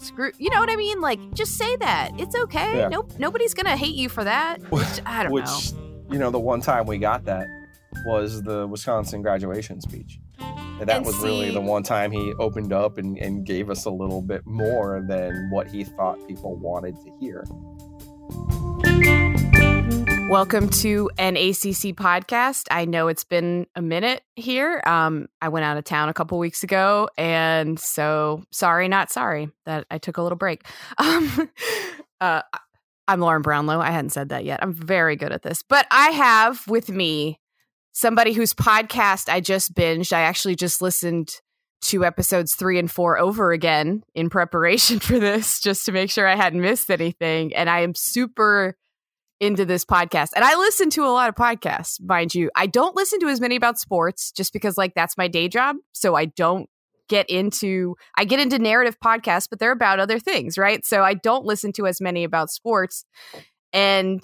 Screw, you know what I mean? Like, just say that. It's okay. Yeah. Nope, nobody's gonna hate you for that. Which, I don't Which, know. you know, the one time we got that was the Wisconsin graduation speech. And that And was really the one time he opened up and, and gave us a little bit more than what he thought people wanted to hear. Welcome to an ACC podcast. I know it's been a minute here. Um, I went out of town a couple weeks ago, and so sorry, not sorry that I took a little break. Um, uh, I'm Lauren Brownlow. I hadn't said that yet. I'm very good at this, but I have with me somebody whose podcast I just binged. I actually just listened to episodes three and four over again in preparation for this, just to make sure I hadn't missed anything. And I am super into this podcast. And I listen to a lot of podcasts, mind you. I don't listen to as many about sports just because like that's my day job. So I don't get into I get into narrative podcasts, but they're about other things, right? So I don't listen to as many about sports. And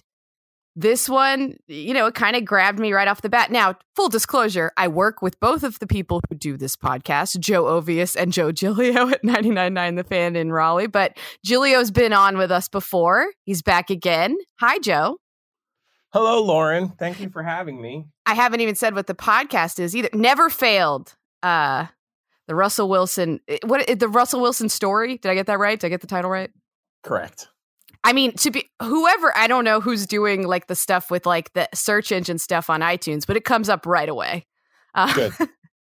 this one, you know, it kind of grabbed me right off the bat. Now, full disclosure, I work with both of the people who do this podcast, Joe Ovies and Joe Giglio at 99.9 The Fan in Raleigh. But Giglio's been on with us before. He's back again. Hi, Joe. Hello, Lauren. Thank you for having me. I haven't even said what the podcast is either. Never failed. Uh, the Russell Wilson, eh, what the Russell Wilson story? Did I get that right? Did I get the title right? Correct. I mean, to be whoever, I don't know who's doing like the stuff with like the search engine stuff on iTunes, but it comes up right away. Uh, Good.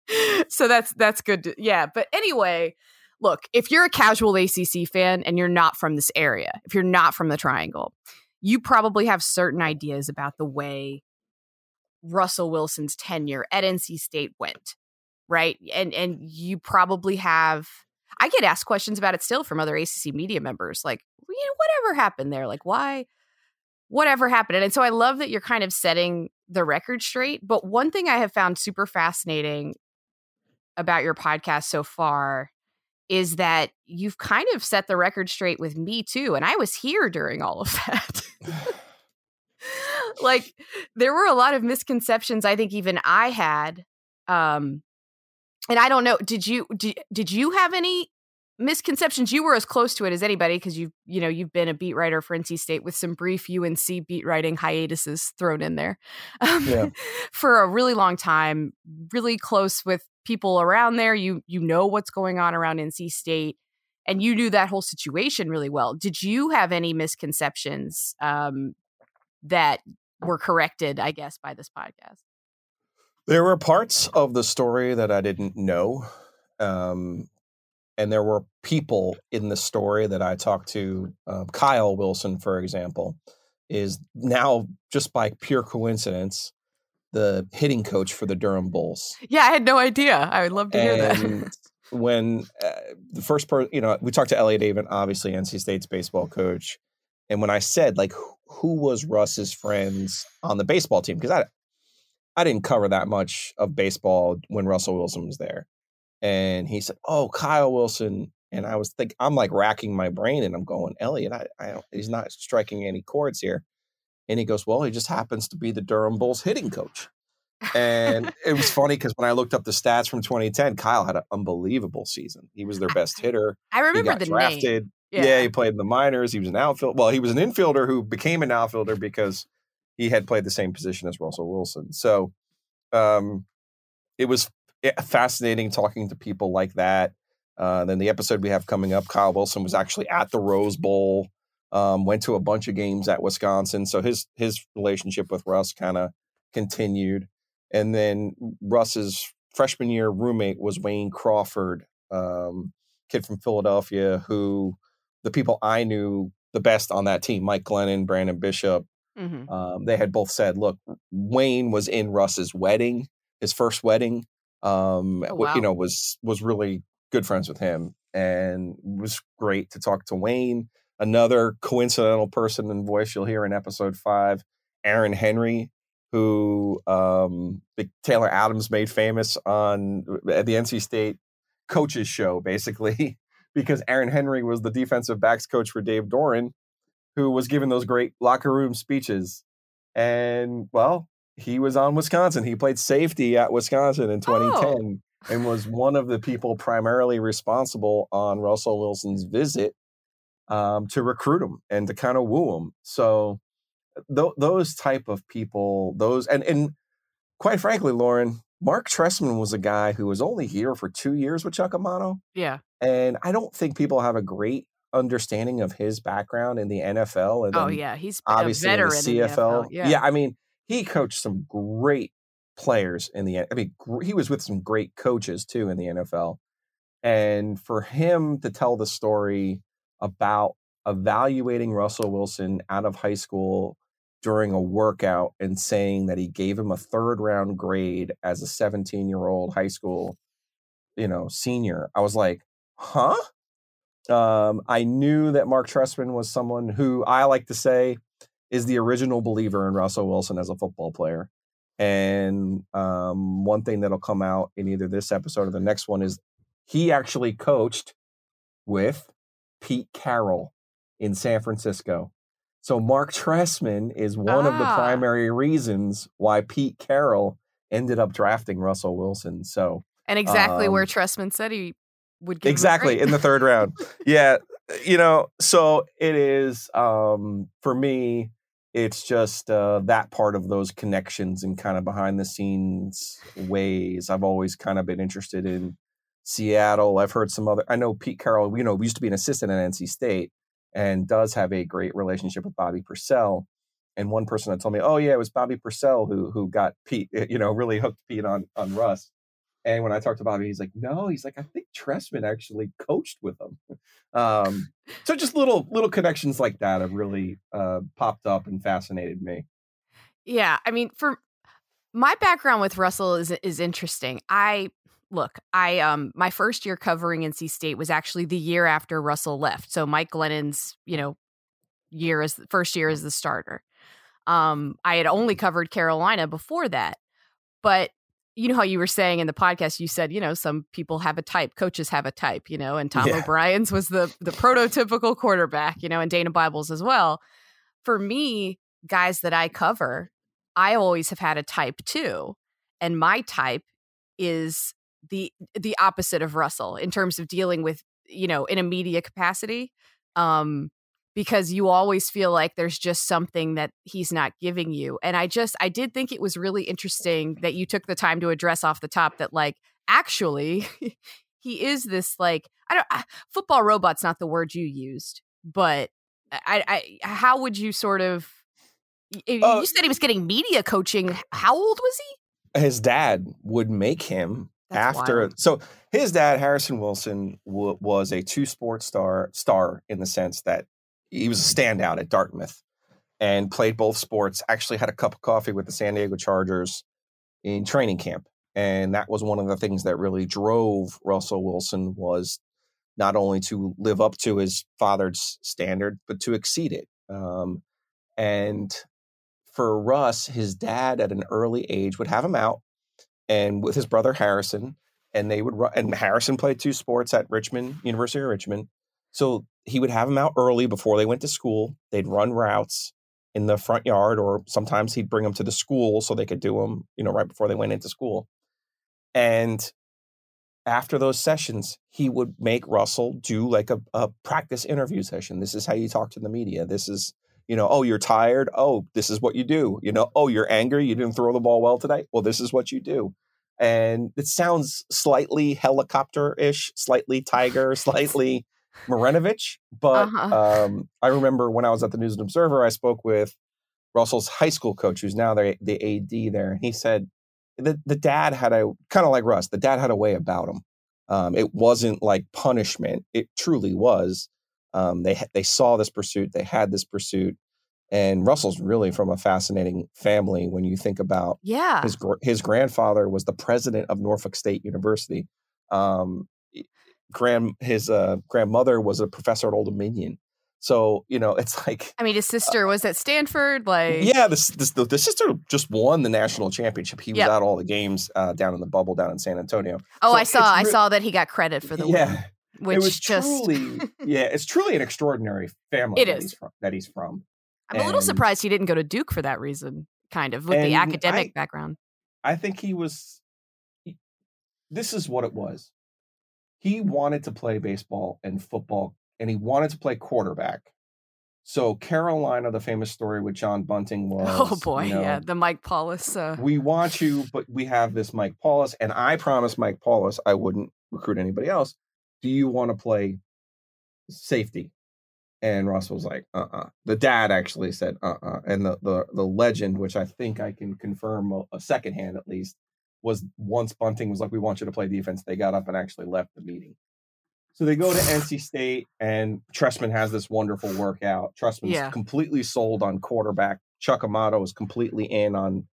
so that's that's good. To, yeah, but anyway, look, if you're a casual ACC fan and you're not from this area, if you're not from the Triangle, you probably have certain ideas about the way Russell Wilson's tenure at NC State went, right? And and you probably have. I get asked questions about it still from other ACC media members, like, you know, whatever happened there, like why, whatever happened, and so I love that you're kind of setting the record straight. But one thing I have found super fascinating about your podcast so far is that you've kind of set the record straight with me too, and I was here during all of that. like there were a lot of misconceptions I think even I had um and I don't know did you did, did you have any misconceptions? You were as close to it as anybody because you've you know you've been a beat writer for NC State with some brief UNC beat writing hiatuses thrown in there um, Yeah. for a really long time really close with people around there. You you know what's going on around NC State and you knew that whole situation really well. Did you have any misconceptions um that were corrected I guess by this podcast There were parts of the story that I didn't know. Um, and there were people in the story that I talked to. Um, Kyle Wilson, for example, is now, just by pure coincidence, the hitting coach for the Durham Bulls. Yeah, I had no idea. I would love to hear that. When uh, the first person, you know, we talked to Elliot Avent, obviously NC State's baseball coach. And when I said, like, who- who was Russ's friends on the baseball team? Because I, I didn't cover that much of baseball when Russell Wilson was there. And he said, "Oh, Kyle Wilson." And I was think I'm like racking my brain, and I'm going, Elliot, I, I don't, he's not striking any chords here. And he goes, "Well, he just happens to be the Durham Bulls hitting coach." And it was funny because when I looked up the stats from 2010, Kyle had an unbelievable season. He was their best hitter. I remember the name. drafted. Yeah. he played in the minors. He was an outfield. Well, he was an infielder who became an outfielder because he had played the same position as Russell Wilson. So um, it was fascinating talking to people like that. Uh, then the episode we have coming up, Kyle Wilson was actually at the Rose Bowl. Um, went to a bunch of games at Wisconsin, so his his relationship with Russ kind of continued. And then Russ's freshman year roommate was Wayne Crawford, um, kid from Philadelphia, who the people I knew the best on that team, Mike Glennon, Brandon Bishop, Mhm. um, they had both said, look, Wayne was in Russ's wedding, his first wedding. Um, Oh, wow. You know, was was really good friends with him, and was great to talk to Wayne. Another coincidental person and voice you'll hear in episode five, Aaron Henry, who um, Taylor Adams made famous on at the NC State coaches show, basically, because Aaron Henry was the defensive backs coach for Dave Doeren, who was giving those great locker room speeches. And well, he was on Wisconsin. He played safety at Wisconsin in 2010. and was one of the people primarily responsible on Russell Wilson's visit um, to recruit him and to kind of woo him. So th- those type of people, those and and quite frankly, Lauren, Mark Trestman was a guy who was only here for two years with Chuck Amato. Yeah. And I don't think people have a great understanding of his background in the NFL. And oh yeah, he's obviously in the CFL. In the yeah. yeah, I mean, he coached some great players in the. I mean, he was with some great coaches too in the NFL, and for him to tell the story about evaluating Russell Wilson out of high school during a workout and saying that he gave him a third round grade as a 17 year old high school, you know, senior. I was like, huh? Um, I knew that Mark Trestman was someone who I like to say is the original believer in Russell Wilson as a football player. And um, one thing that'll come out in either this episode or the next one is he actually coached with Pete Carroll in San Francisco. So Mark Trestman is one ah. of the ah. primary reasons why Pete Carroll ended up drafting Russell Wilson. So and exactly um, where Trestman said he would get exactly in the third round. yeah, you know, so it is um, for me. It's just uh, that part of those connections and kind of behind the scenes ways. I've always kind of been interested in Seattle. I've heard some other. I know Pete Carroll. You know, we used to be an assistant at NC State and does have a great relationship with Bobby Purcell. And one person that told me, "Oh yeah, it was Bobby Purcell who who got Pete. You know, really hooked Pete on on Russ." And when I talked to Bobby, he's like, "No, he's like, I think Trestman actually coached with him." Um, so just little little connections like that have really uh, popped up and fascinated me. Yeah, I mean, for my background with Russell is is interesting. I look, I um my first year covering NC State was actually the year after Russell left. So Mike Glennon's, you know, year as first year as the starter. Um, I had only covered Carolina before that. But you know how you were saying in the podcast, you said, you know, some people have a type, coaches have a type, you know, and Tom yeah. O'Brien's was the the prototypical quarterback, you know, and Dana Bible's as well. For me, guys that I cover, I always have had a type too. And my type is the the opposite of Russell in terms of dealing with you know in a media capacity um because you always feel like there's just something that he's not giving you and I just I did think it was really interesting that you took the time to address off the top that like actually he is this like I don't I, football robot's not the word you used but I I how would you sort of you uh, said he was getting media coaching how old was he his dad would make him that's after wild. so his dad harrison wilson w- was a two sports star star in the sense that he was a standout at dartmouth and played both sports actually had a cup of coffee with the san diego chargers in training camp and that was one of the things that really drove russell wilson was not only to live up to his father's standard but to exceed it um, and for russ his dad at an early age would have him out and with his brother Harrison, and they would run. And Harrison played two sports at Richmond University of Richmond, so he would have them out early before they went to school. They'd run routes in the front yard, or sometimes he'd bring them to the school so they could do them, you know, right before they went into school. And after those sessions, he would make Russell do like a, a practice interview session. This is how you talk to the media. This is you know, oh, you're tired. Oh, this is what you do. You know, oh, you're angry. You didn't throw the ball well today. Well, this is what you do. And it sounds slightly helicopter ish, slightly Tiger, slightly Marinovich. But uh-huh. um, I remember when I was at the News and Observer, I spoke with Russell's high school coach, who's now the, the AD there. And he said the, the dad had a kind of like Russ, the dad had a way about him. Um, it wasn't like punishment, it truly was um, they they saw this pursuit, they had this pursuit, and Russell's really from a fascinating family when you think about yeah his his grandfather was the president of Norfolk State University. Um, grand his uh, grandmother was a professor at Old Dominion. So you know, it's like I mean, his uh sister uh, was at Stanford. Like, yeah, this, this the, the, sister just won the national championship. He was yep. at all the games uh, down in the bubble down in San Antonio. Oh, so I saw, I saw that he got credit for the yeah. Win. Which it was just truly, yeah, it's truly an extraordinary family. It is He's from, that he's from. I'm and, a little surprised he didn't go to Duke for that reason, kind of with the academic I, background. I think he was. this is what it was. He wanted to play baseball and football, and he wanted to play quarterback. So Carolina, the famous story with John Bunting was. Oh boy, you know, yeah, the Mike Paulus. Uh, we want you, but we have this Mike Paulus, and I promised Mike Paulus I wouldn't recruit anybody else. Do you want to play safety? And Russ was like, uh uh The dad actually said, uh uh And the, the, the legend, which I think I can confirm a, a second hand at least, was once Bunting was like, we want you to play defense. They got up and actually left the meeting. So they go to NC State, and Trestman has this wonderful workout. Trestman's Yeah. completely sold on quarterback. Chuck Amato is completely in on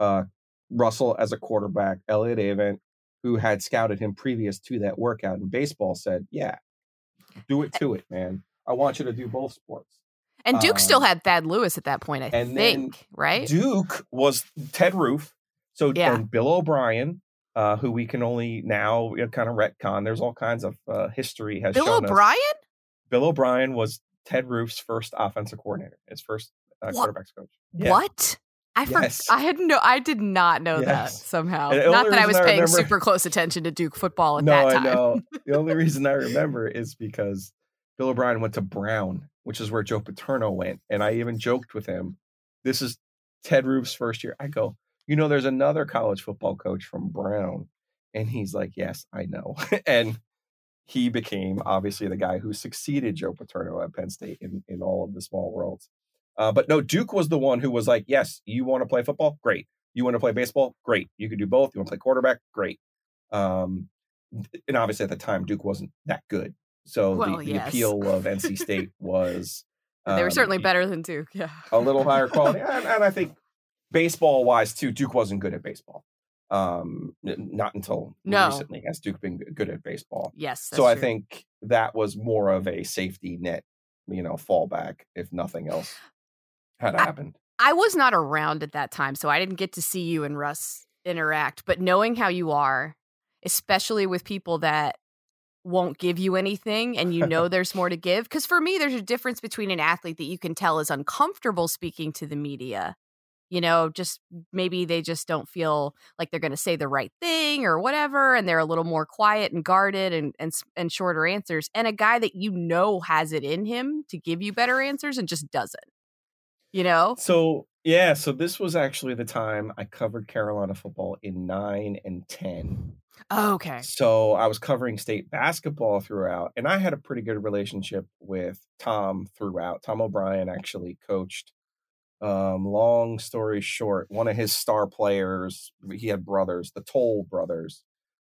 uh, Russell as a quarterback. Elliot Avent, who had scouted him previous to that workout in baseball, said, "Yeah, do it to it, man. I want you to do both sports." and Duke still um, had Thad Lewis at that point, I think, right? Duke was Ted Roof. So Yeah. Bill O'Brien, uh, who we can only now kind of retcon. There's all kinds of uh, history has Bill shown us. O'Brien? Bill O'Brien was Ted Roof's first offensive coordinator, his first uh, quarterbacks coach. Yeah. What? I for- Yes. I had no I did not know that somehow. Not that I was I paying remember- super close attention to Duke football at no, that I time. know. The only reason I remember is because Bill O'Brien went to Brown, which is where Joe Paterno went, and I even joked with him. This is Ted Roof's first year. I go, you know, there's another college football coach from Brown, and he's like, yes, I know, and he became obviously the guy who succeeded Joe Paterno at Penn State in in all of the small worlds. Uh, but no, Duke was the one who was like, yes, you want to play football? Great. You want to play baseball? Great. You can do both. You want to play quarterback? Great. Um, and obviously at the time, Duke wasn't that good. So Well, the, the yes. appeal of NC State was they were um, certainly better than Duke. Yeah. a little higher quality, and, and I think baseball wise too, Duke wasn't good at baseball. Um, n- not until No. recently has Duke been good at baseball. Yes. so I true. think that was more of a safety net, you know, fallback if nothing else had I- happened. I was not around at that time, so I didn't get to see you and Russ interact. But knowing how you are, especially with people that won't give you anything and you know there's more to give. Because for me, there's a difference between an athlete that you can tell is uncomfortable speaking to the media. You know, just maybe they just don't feel like they're going to say the right thing or whatever, and they're a little more quiet and guarded and and and shorter answers. And a guy that you know has it in him to give you better answers and just doesn't. You know, So yeah, so this was actually the time I covered Carolina football in nine and ten. Oh, okay. So I was covering state basketball throughout, and I had a pretty good relationship with Tom throughout. Tom O'Brien actually coached. Um, long story short, one of his star players, he had brothers, the Toal brothers.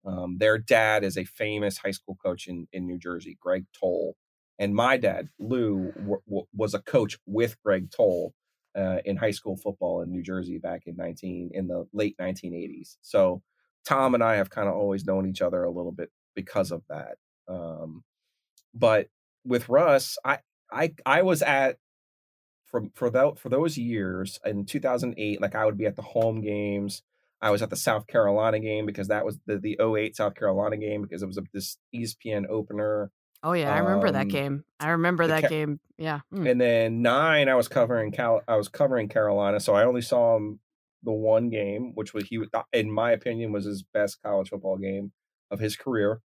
Um, their dad is a famous high school coach in, in New Jersey, Greg Toal. And my dad, Lou, w- w- was a coach with Greg Toal uh, in high school football in New Jersey back in 19 in the late 1980s. So Tom and I have kind of always known each other a little bit because of that. Um, but with Russ, I I I was at for for that for those years in 2008. Like I would be at the home games. I was at the South Carolina game because that was the the 08 South Carolina game because it was a, this ESPN opener. Oh yeah, I remember that Um, game. I remember that Ca- game. Yeah. Mm. And then nine, I was covering Cal. I was covering Carolina, so I only saw him the one game, which was he, in my opinion, was his best college football game of his career.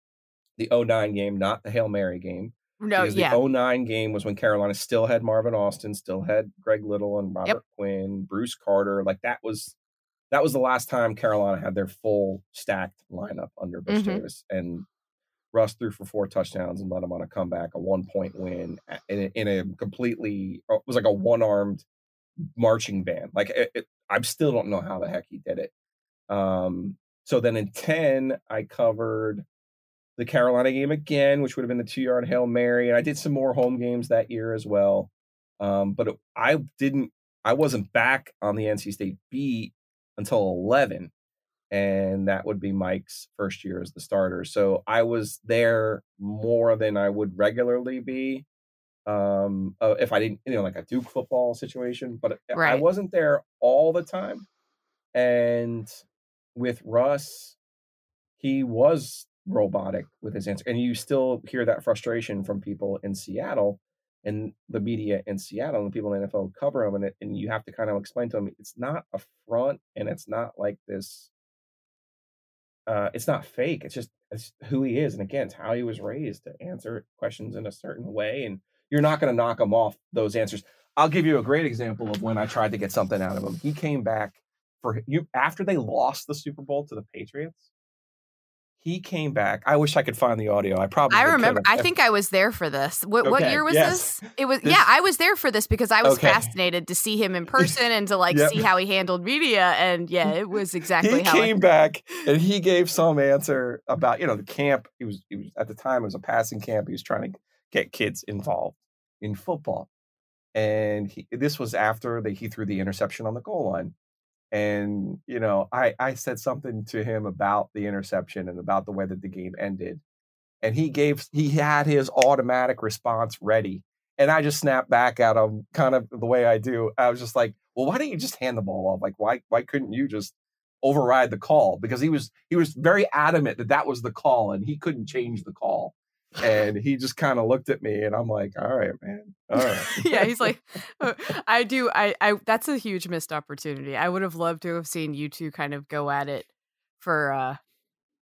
The 09 game, not the Hail Mary game. No, because yeah. the 09 game was when Carolina still had Marvin Austin, still had Greg Little and Robert Quinn, Bruce Carter. Like that was that was the last time Carolina had their full stacked lineup under Butch Mhm. Davis. And Russ threw for four touchdowns and led them on a comeback, a one point win in a, in a completely it was like a one armed marching band. Like it, it, I still don't know how the heck he did it. Um, so then in 10, I covered the Carolina game again, which would have been the two yard Hail Mary. And I did some more home games that year as well. Um, but it, I didn't, I wasn't back on the NC State beat until 11. And that would be Mike's first year as the starter. So I was there more than I would regularly be um uh, if i didn't you know like a duke football situation but i wasn't there all the time and with russ he was robotic with his answer and you still hear that frustration from people in seattle and the media in seattle and the people in the nfl cover him and, it, and you have to kind of explain to them it's not a front and it's not like this uh, it's not fake. It's just it's who he is, and again, it's how he was raised to answer questions in a certain way. And you're not going to knock him off those answers. I'll give you a great example of when I tried to get something out of him. He came back for you after they lost the Super Bowl to the Patriots he came back. I wish I could find the audio. I probably I remember. I think I was there for this. What, okay, what year was yes. this? It was this, yeah. I was there for this because I was okay. fascinated to see him in person and to like yep. see how he handled media. And yeah, it was exactly. he came I, back and he gave some answer about you know the camp. He was he was at the time it was a passing camp. He was trying to get kids involved in football, and he, this was after they, he threw the interception on the goal line and you know i i said something to him about the interception and about the way that the game ended and he gave he had his automatic response ready and i just snapped back at him kind of the way i do. I was just like well why don't you just hand the ball off? Like why why couldn't you just override the call? Because he was he was very adamant that that was the call and he couldn't change the call and he just kind of looked at me and i'm like all right man all right yeah he's like uh, i do I, I that's a huge missed opportunity i would have loved to have seen you two kind of go at it for uh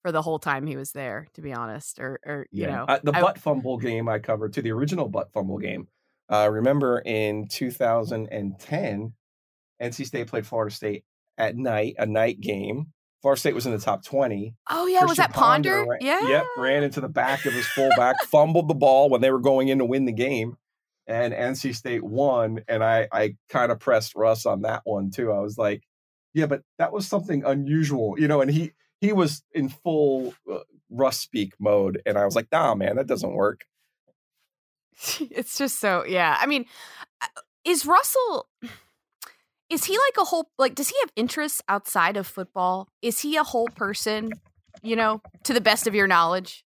for the whole time he was there to be honest or or you yeah. know uh, the I, butt fumble game i covered to the original butt fumble game uh remember in 2010 nc state played florida state at night a night game Florida State was in the top 20. Oh, yeah. Christian was that Ponder? Ponder ran, yeah. Yep. Ran into the back of his fullback, fumbled the ball when they were going in to win the game. And NC State won. And I, I kind of pressed Russ on that one too. I was like, yeah, but that was something unusual, you know, and he, he was in full uh, Russ speak mode. And I was like, nah, man, that doesn't work. It's just so, yeah. I mean, uh, is Russell is he like a whole like does he have interests outside of football? Is he a whole person you know to the best of your knowledge?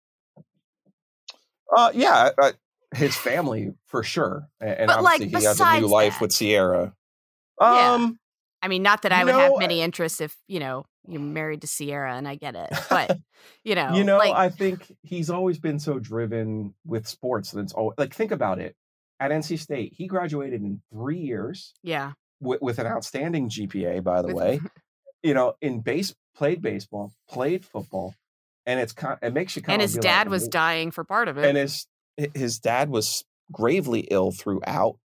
Uh yeah uh, his family for sure and but obviously like, he has a new life that, with Ciara. Um yeah. i mean not that i would know, have many interests if you know you're married to Ciara and i get it but you know you know like, i think he's always been so driven with sports that it's always like think about it. At nc state he graduated in three years. Yeah with, with an outstanding GPA, by the with, way. you know, in base played baseball, played football, and it's kind. It makes you kind. Of and his dad like, was dying for part of it. And his his dad was gravely ill throughout,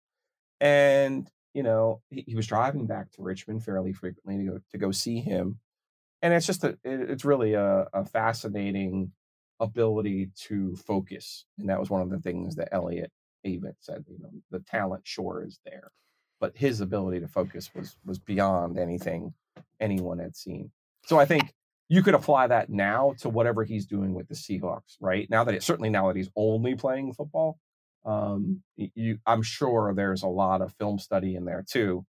and you know he, he was driving back to Richmond fairly frequently to go to go see him, and it's just a it, it's really a, a fascinating ability to focus, and that was one of the things that Elliot even said. You know, the talent sure is there but his ability to focus was was beyond anything anyone had seen. So I think you could apply that now to whatever he's doing with the Seahawks, right? Now that it certainly now that he's only playing football, um, you, I'm sure there's a lot of film study in there too.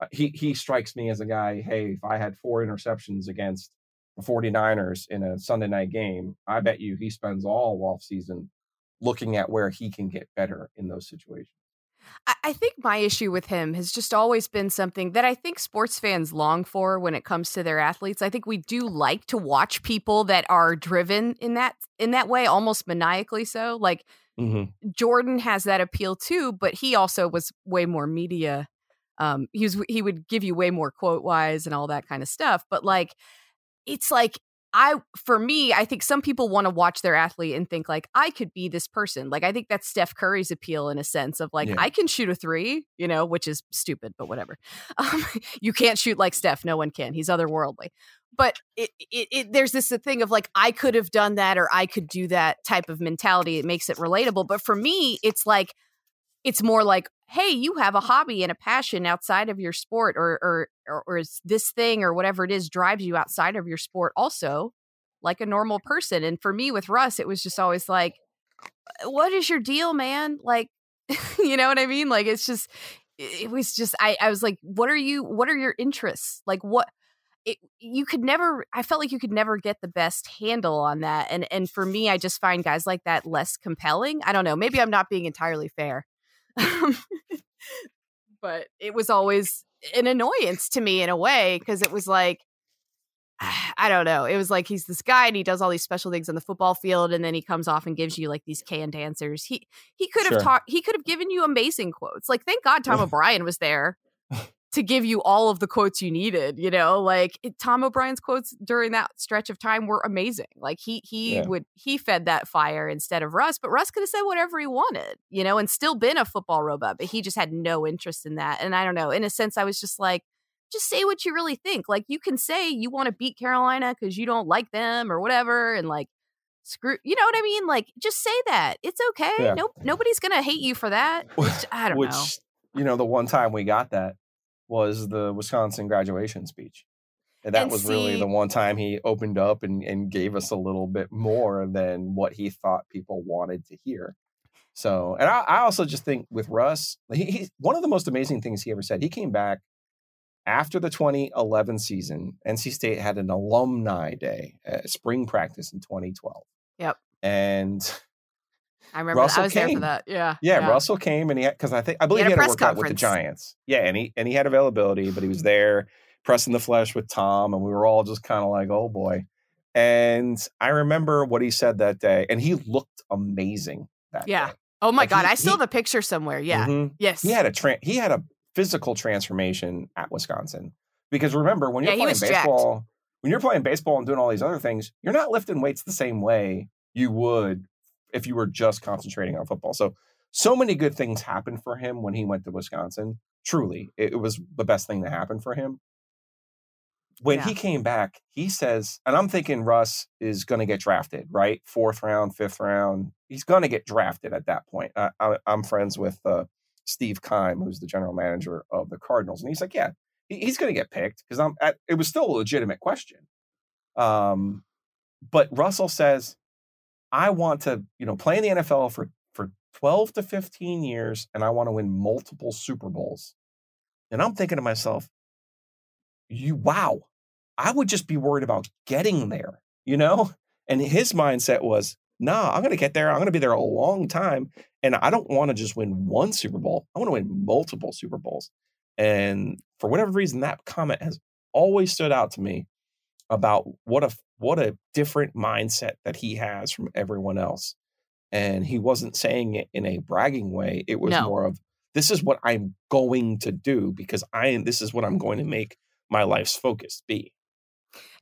Uh, he he strikes me as a guy. Hey, if I had four interceptions against the 49ers in a Sunday night game, I bet you he spends all off season looking at where he can get better in those situations. I think my issue with him has just always been something that I think sports fans long for when it comes to their athletes. I think we do like to watch people that are driven in that in that way, almost maniacally so. Like mm-hmm. Jordan has that appeal too, but he also was way more media. Um, he was he would give you way more quote wise and all that kind of stuff. But like, it's like I for me, I think some people want to watch their athlete and think like I could be this person. Like I think that's Steph Curry's appeal in a sense of like yeah. I can shoot a three, you know, which is stupid, but whatever. Um, you can't shoot like Steph. No one can. He's otherworldly. But it, it, it, there's this thing of like I could have done that or I could do that type of mentality. It makes it relatable. But for me, it's like it's more like hey you have a hobby and a passion outside of your sport or or or, or is this thing or whatever it is drives you outside of your sport also like a normal person. And for me with russ it was just always like uh, what is your deal man? Like you know what i mean? Like it's just it was just I, I was like what are you what are your interests? Like what it, you could never i felt like you could never get the best handle on that and and for me i just find guys like that less compelling. I don't know maybe i'm not being entirely fair Um, but it was always an annoyance to me in a way because it was like I don't know. It was like he's this guy and he does all these special things on the football field and then he comes off and gives you like these canned answers. He he could have sure. talked he could have given you amazing quotes. Like thank God Tom O'Brien was there to give you all of the quotes you needed. You know, like it, Tom O'Brien's quotes during that stretch of time were amazing. Like he he Yeah. would he fed that fire instead of Russ, but Russ could have said whatever he wanted, you know, and still been a football robot. But he just had no interest in that. And I don't know. In a sense, I was just like. Just say what you really think. Like you can say you want to beat Carolina because you don't like them or whatever, and like screw. You know what I mean? Like just say that. It's okay. Yeah. Nope. Nobody's gonna hate you for that. Which, I don't Which, know. you know, the one time we got that was the Wisconsin graduation speech. And that And was really the one time he opened up and, and gave us a little bit more than what he thought people wanted to hear. So, and I, I also just think with Russ, he, he, one of the most amazing things he ever said, he came back after the 2011 season. NC State had an alumni day, uh, spring practice in 2012. Yep. And I remember Russell I was there came. for that. Yeah. yeah, Russell came and he because I think I believe had he had a, press work out with the. Giants. Yeah, and he and he had availability, but he was there pressing the flesh with Tom, and we were all just kind of like, oh boy. And I remember what he said that day, and he looked amazing that Yeah. day. Oh my Like, god, he- I still he- have a picture somewhere. Yeah. Mhm. Yes. He had a tra- he had a physical transformation at Wisconsin. Because remember, when you're he playing was jacked. baseball, when you're playing baseball and doing all these other things, you're not lifting weights the same way you would if you were just concentrating on football. So so many good things happened for him when he went to Wisconsin. Truly, it, it was the best thing to happen for him. When Yeah. he came back, he says, and I'm thinking Russ is going to get drafted, right? Fourth round, fifth round. He's going to get drafted at that point. I, I'm friends with uh, Steve Keim, who's the general manager of the Cardinals, and he's like, "Yeah, he, he's going to get picked." Because I'm. At, it was still a legitimate question. Um, but Russell says, "I want to, you know, play in the NFL for for 12 to 15 years, and I want to win multiple Super Bowls." And I'm thinking to myself, "You, wow, I would just be worried about getting there, you know." And his mindset was, "Nah, I'm going to get there. I'm going to be there a long time." And I don't want to just win one Super Bowl. I want to win multiple Super Bowls. And for whatever reason, that comment has always stood out to me about what a what a different mindset that he has from everyone else. And he wasn't saying it in a bragging way. It was No. more of this is what I'm going to do because I am this is what I'm going to make my life's focus be.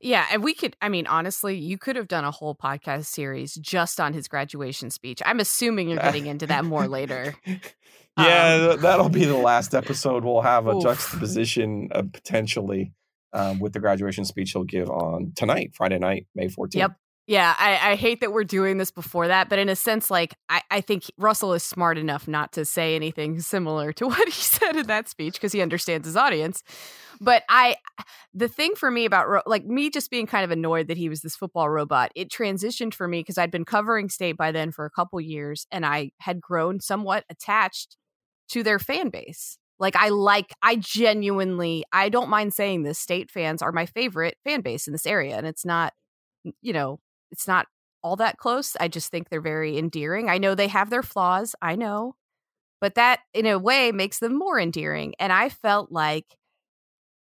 Yeah, and we could I mean honestly, you could have done a whole podcast series just on his graduation speech. I'm assuming you're getting into that more later. yeah, Um, that'll be the last episode. We'll have a Oof. juxtaposition uh, potentially um, with the graduation speech he'll give on tonight, Friday night, May 14th. Yep. Yeah, I, I hate that we're doing this before that, but in a sense, like I, I think Russell is smart enough not to say anything similar to what he said in that speech because he understands his audience. But I, the thing for me about like me just being kind of annoyed that he was this football robot, it transitioned for me because I'd been covering state by then for a couple years, and I had grown somewhat attached to their fan base. Like I like, I genuinely, I don't mind saying this. State fans are my favorite fan base in this area, and it's not, you know, it's not all that close. I just think they're very endearing. I know they have their flaws. I know. But that in a way makes them more endearing. And I felt like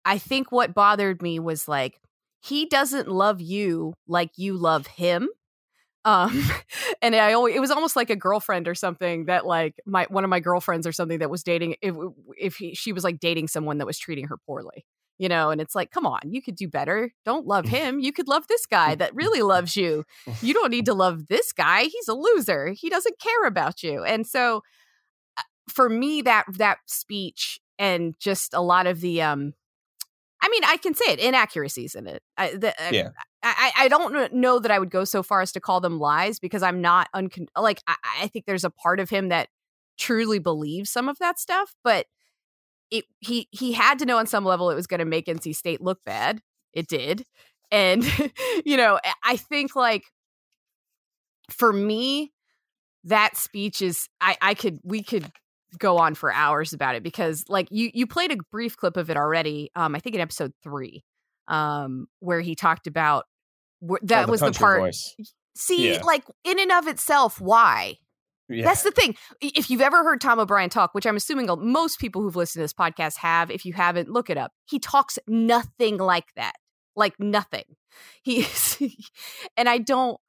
I think what bothered me was like he doesn't love you like you love him. Um and I always it was almost like a girlfriend or something that like my one of my girlfriends or something that was dating if if he, she was like dating someone that was treating her poorly you know and it's like come on you could do better. Don't love him. You could love this guy that really loves you. You don't need to love this guy. He's a loser. He doesn't care about you. And so uh, for me that that speech and just a lot of the um i mean i can say it inaccuracies in it I, the, uh, Yeah. I, I don't know that I would go so far as to call them lies because I'm not uncon- like I, I think there's a part of him that truly believes some of that stuff, but it he he had to know on some level it was going to make NC State look bad. It did, and you know I- I think like for me that speech is I I could we could go on for hours about it because like you you played a brief clip of it already um I think in episode 3 um where he talked about wh- that Oh, was the part voice. see Yeah. like in and of itself why Yeah. that's the thing if you've ever heard tom o'brien talk which i'm assuming most people who've listened to this podcast have if you haven't look it up he talks nothing like that like nothing he and i don't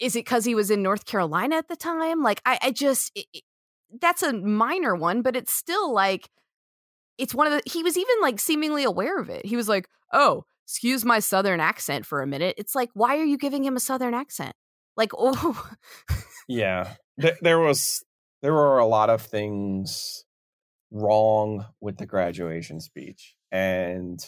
is it because he was in north carolina at the time like i, I just it- that's a minor one but it's still like it's one of the he was even like seemingly aware of it. He was like, "Oh, excuse my southern accent for a minute." It's like, why are you giving him a southern accent? Like, oh, yeah. There, there was there were a lot of things wrong with the graduation speech, and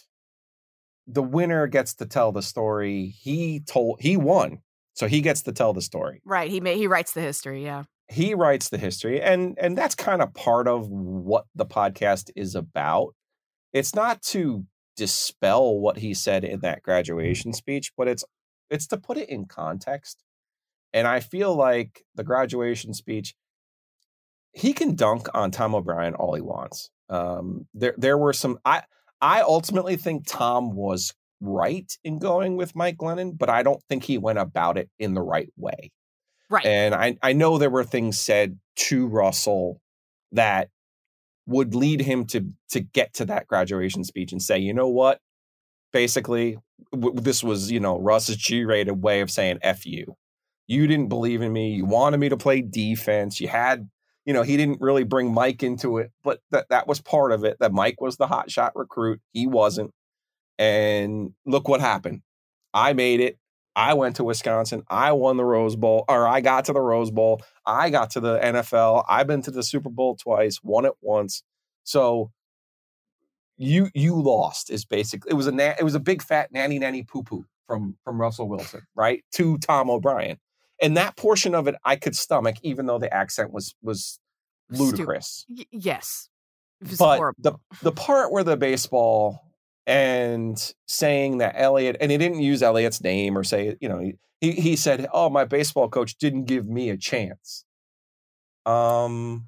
the winner gets to tell the story. He told he won, so he gets to tell the story. right. He may, he writes the history. Yeah. He writes the history and and that's kind of part of what the podcast is about. It's not to dispel what he said in that graduation speech but it's it's to put it in context. And i feel like the graduation speech he can dunk on tom o'brien all he wants. Um there there were some i i ultimately think tom was right in going with mike glennon but i don't think he went about it in the right way Right. and I, I know there were things said to Russell that would lead him to to get to that graduation speech and say, you know what? Basically, w- this was you know Russ's G-rated way of saying "f you." You didn't believe in me. You wanted me to play defense. You had, you know, he didn't really bring Mike into it, but that that was part of it. That Mike was the hot shot recruit. He wasn't. And look what happened. I made it. I went to Wisconsin. I won the Rose Bowl, or I got to the Rose Bowl. I got to the NFL. I've been to the Super Bowl twice, won it once. So you you lost is basically it was a na- it was a big fat nanny nanny poo poo from from Russell Wilson, right? To Tom O'Brien. And that portion of it I could stomach, even though the accent was was ludicrous Y- yes. It was but horrible. the the part where the baseball and saying that Elliot and he didn't use Elliot's name or say you know he he said oh my baseball coach didn't give me a chance. Um,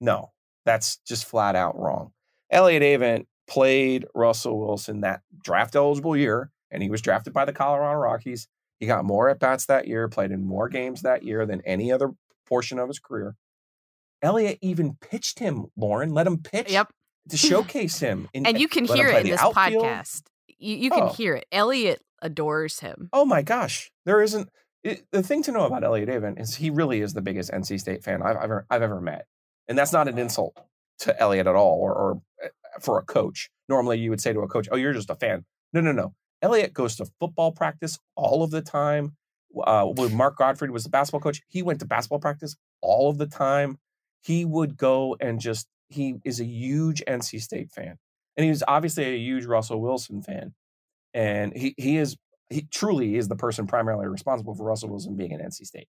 no, that's just flat out wrong. Elliot Avent played Russell Wilson that draft eligible year, and he was drafted by the Colorado Rockies. He got more at bats that year, played in more games that year than any other portion of his career. Elliot even pitched him, Lauren, let him pitch Yep. To showcase him. in- And you can hear it in this outfield. podcast. You, you can Oh. hear it. Elliot adores him. Oh my gosh, there isn't. It, the thing to know about Elliot Avent is he really is the biggest NC State fan I've ever I've ever met, and that's not an insult to Elliot at all, or, or uh, for a coach. Normally, you would say to a coach, "Oh, you're just a fan." No, no, no. Elliot goes to football practice all of the time. Uh, when Mark Gottfried was the basketball coach, he went to basketball practice all of the time. He would go and just he is a huge NC State fan, and he obviously a huge Russell Wilson fan, and he he is he truly is the person primarily responsible for Russell Wilson being at NC State.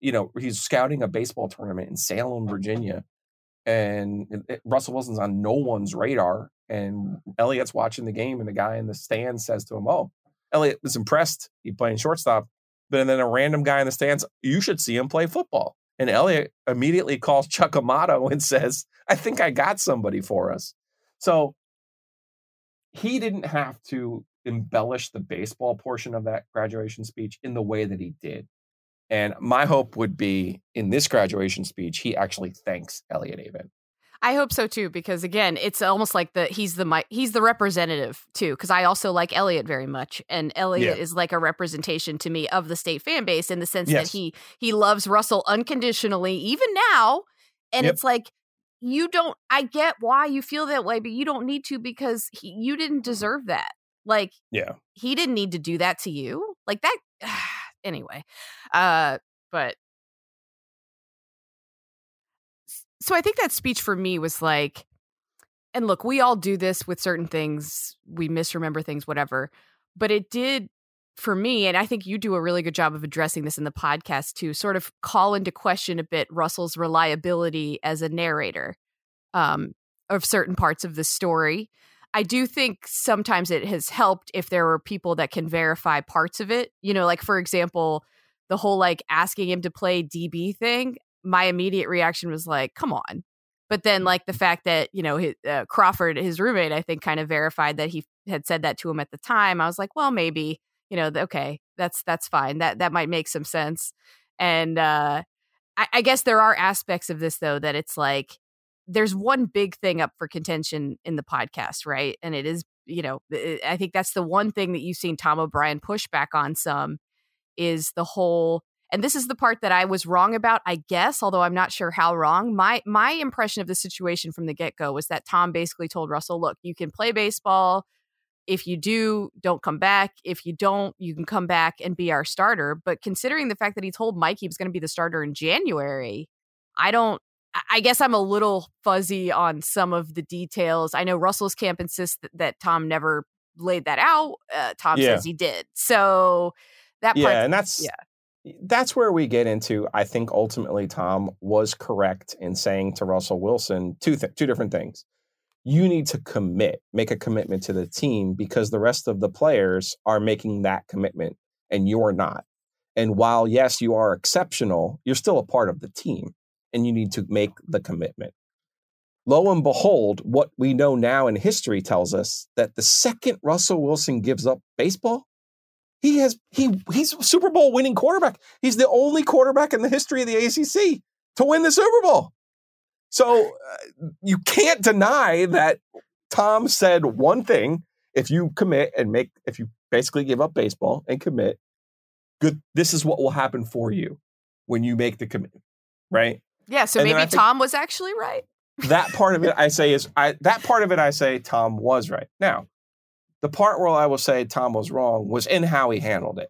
You know, he's scouting a baseball tournament in Salem, Virginia, and it- it- Russell Wilson's on no one's radar. And Elliot's watching the game, and the guy in the stands says to him, "Oh, Elliot was impressed. He playing shortstop." But then a random guy in the stands, you should see him play football. And Elliot immediately calls Chuck Amato and says, I think I got somebody for us. So he didn't have to embellish the baseball portion of that graduation speech in the way that he did. And my hope would be in this graduation speech, he actually thanks Elliot Avent. I hope so too, because again, it's almost like the he's the he's the representative too. Because I also like Elliot very much, and Elliot Yeah. is like a representation to me of the state fan base in the sense Yes. that he he loves Russell unconditionally, even now. And Yep. it's like you don't. I get why you feel that way, but you don't need to because he, you didn't deserve that. Like Yeah. he didn't need to do that to you. Like that. anyway, uh, but so I think that speech for me was like, and look, we all do this with certain things. We misremember things, whatever. But it did for me, and I think you do a really good job of addressing this in the podcast too, sort of call into question a bit Russell's reliability as a narrator um, of certain parts of the story. I do think sometimes it has helped if there were people that can verify parts of it. You know, like for example, the whole like asking him to play DB thing. My immediate reaction was like, "Come on!" But then, like the fact that you know his, uh, Crawford, his roommate, I think, kind of verified that he had said that to him at the time. I was like, "Well, maybe you know, okay, that's that's fine. That that might make some sense." And uh, I, I guess there are aspects of this though that it's like there's one big thing up for contention in the podcast, right? And it is, you know, I think that's the one thing that you've seen Tom O'Brien push back on some is the whole And this is the part that I was wrong about, I guess, although I'm not sure how wrong. My my impression of the situation from the get-go was that Tom basically told Russell, "Look, you can play baseball. If you do, don't come back. If you don't, you can come back and be our starter." But considering the fact that he told Mike he was going to be the starter in January, I don't I guess I'm a little fuzzy on some of the details. I know Russell's camp insists that, that Tom never laid that out. Uh, Tom Yeah. says he did. So that yeah, part, and that's yeah. That's where we get into. I think ultimately Tom was correct in saying to Russell Wilson two th- two different things. You need to commit, make a commitment to the team because the rest of the players are making that commitment and you're not. And while yes, you are exceptional, you're still a part of the team and you need to make the commitment. Lo and behold, what we know now in history tells us that the second Russell Wilson gives up baseball, he has he he's a Super Bowl winning quarterback. He's the only quarterback in the history of the ACC to win the Super Bowl. So uh, you can't deny that Tom said one thing: if you commit and make, if you basically give up baseball and commit, good. This is what will happen for you when you make the commitment, right? yeah. So and maybe Tom was actually right. that part of it I say is I that part of it I say Tom was right. Now, the part where I will say Tom was wrong was in how he handled it.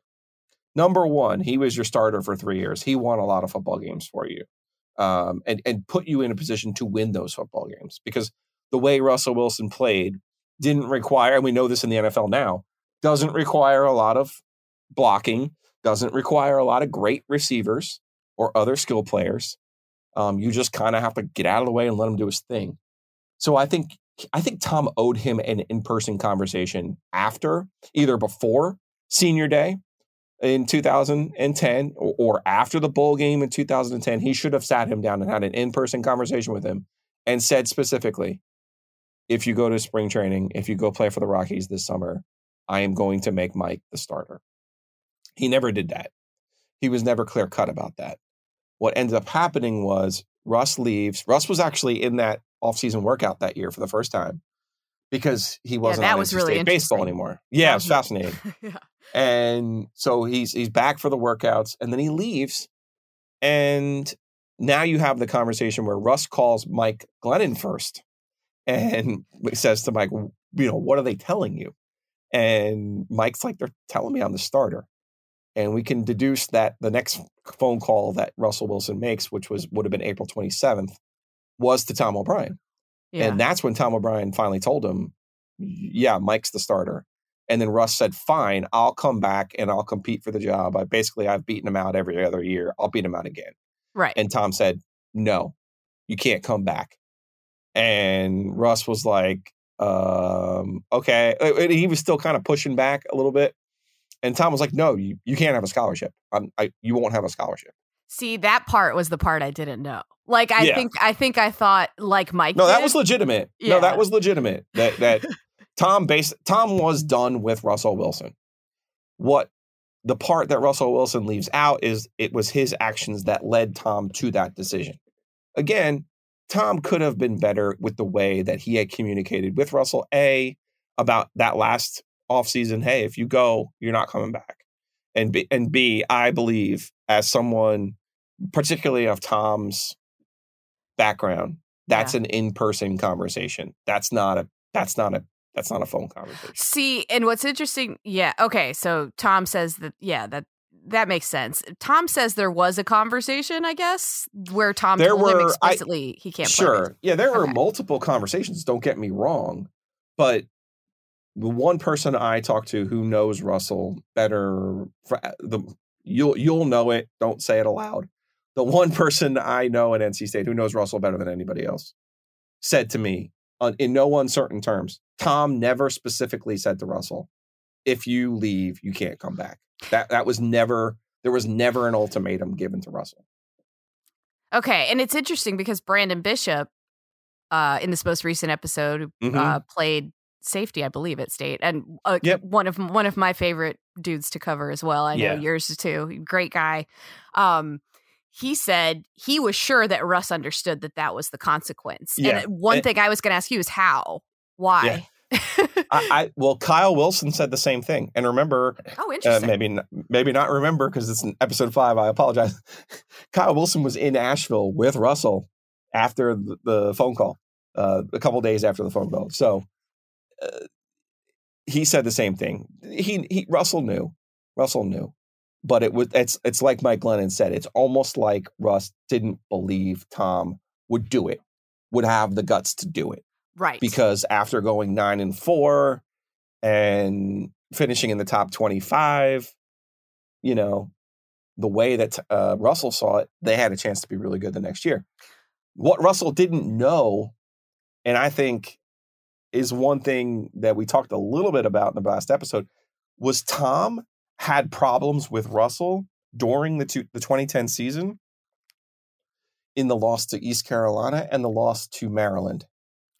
Number one, he was your starter for three years. He won a lot of football games for you, um, and and put you in a position to win those football games because the way Russell Wilson played didn't require, and we know this in the NFL now, doesn't require a lot of blocking, doesn't require a lot of great receivers or other skill players. Um, you just kind of have to get out of the way and let him do his thing. So I think I think Tom owed him an in-person conversation after, either before senior day in 2010 or, or after the bowl game in 2010. He should have sat him down and had an in-person conversation with him and said specifically, if you go to spring training, if you go play for the Rockies this summer, I am going to make Mike the starter. He never did that. He was never clear cut about that. What ended up happening was Russ leaves. Russ was actually in that offseason workout that year for the first time because he wasn't that on was really baseball anymore. Yeah, it was fascinating. yeah. And so he's he's back for the workouts and then he leaves. And now you have the conversation where Russ calls Mike Glennon first and says to Mike, you know, what are they telling you? And Mike's like, they're telling me I'm the starter. And we can deduce that the next phone call that Russell Wilson makes, which was would have been April 27th, was to Tom O'Brien. Yeah. And that's when Tom O'Brien finally told him, yeah, Mike's the starter. And then Russ said, fine, I'll come back and I'll compete for the job. I basically, I've beaten him out every other year. I'll beat him out again. right. And Tom said, no, you can't come back. And Russ was like, um, okay. And he was still kind of pushing back a little bit. And Tom was like, no, you, you can't have a scholarship. I'm, I, you won't have a scholarship. See, that part was the part I didn't know. Like I Yeah. think I think I thought like Mike. No, that was legitimate. No, that was legitimate. That that Tom base Tom was done with Russell Wilson. What the part that Russell Wilson leaves out is it was his actions that led Tom to that decision. Again, Tom could have been better with the way that he had communicated with Russell A about that last offseason. Hey, if you go, you're not coming back. And B, and B, I believe as someone, particularly of Tom's background, that's an in-person conversation. That's not a that's not a that's not a phone conversation. See, and what's interesting, yeah, okay. So Tom says that, yeah, that that makes sense. Tom says there was a conversation, I guess, where Tom There told him were- I- explicitly he can't. Sure. Yeah, there were multiple conversations, don't get me wrong. But the one person I talked to who knows Russell better for the you'll you'll know it, don't say it aloud. The one person I know at NC State who knows Russell better than anybody else said to me on, in no uncertain terms, Tom never specifically said to Russell, if you leave, you can't come back. That that was never there was never an ultimatum given to Russell. Okay, and it's interesting because Brandon Bishop, uh, in this most recent episode, Mhm. uh, played safety, I believe, at State, and uh, Yep. one of one of my favorite dudes to cover as well. I know Yeah. yours too. Great guy. Um, he said he was sure that Russ understood that that was the consequence. Yeah, And one thing I was going to ask you is how, why? I, I, well, Kyle Wilson said the same thing. And remember, oh, uh, interesting. maybe maybe not remember because it's in episode five. I apologize. Kyle Wilson was in Asheville with Russell after the, the phone call, uh, a couple days after the phone call. So uh, he said the same thing. He he Russell knew. Russell knew. But it was it's it's like Mike Glennon said. It's almost like Russ didn't believe Tom would do it, would have the guts to do it right. because after going nine and four and finishing in the top 25, you know, the way that uh, Russell saw it, they had a chance to be really good the next year. What Russell didn't know, and I think is one thing that we talked a little bit about in the last episode, was Tom had problems with Russell during the, two, the 2010 season in the loss to East Carolina and the loss to Maryland.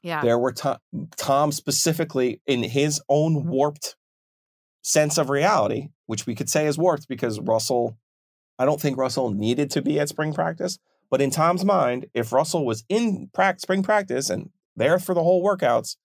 yeah. There were Tom, Tom specifically in his own warped sense of reality, which we could say is warped because Russell, I don't think Russell needed to be at spring practice. But in Tom's mind, if Russell was in prac- spring practice and there for the whole workouts,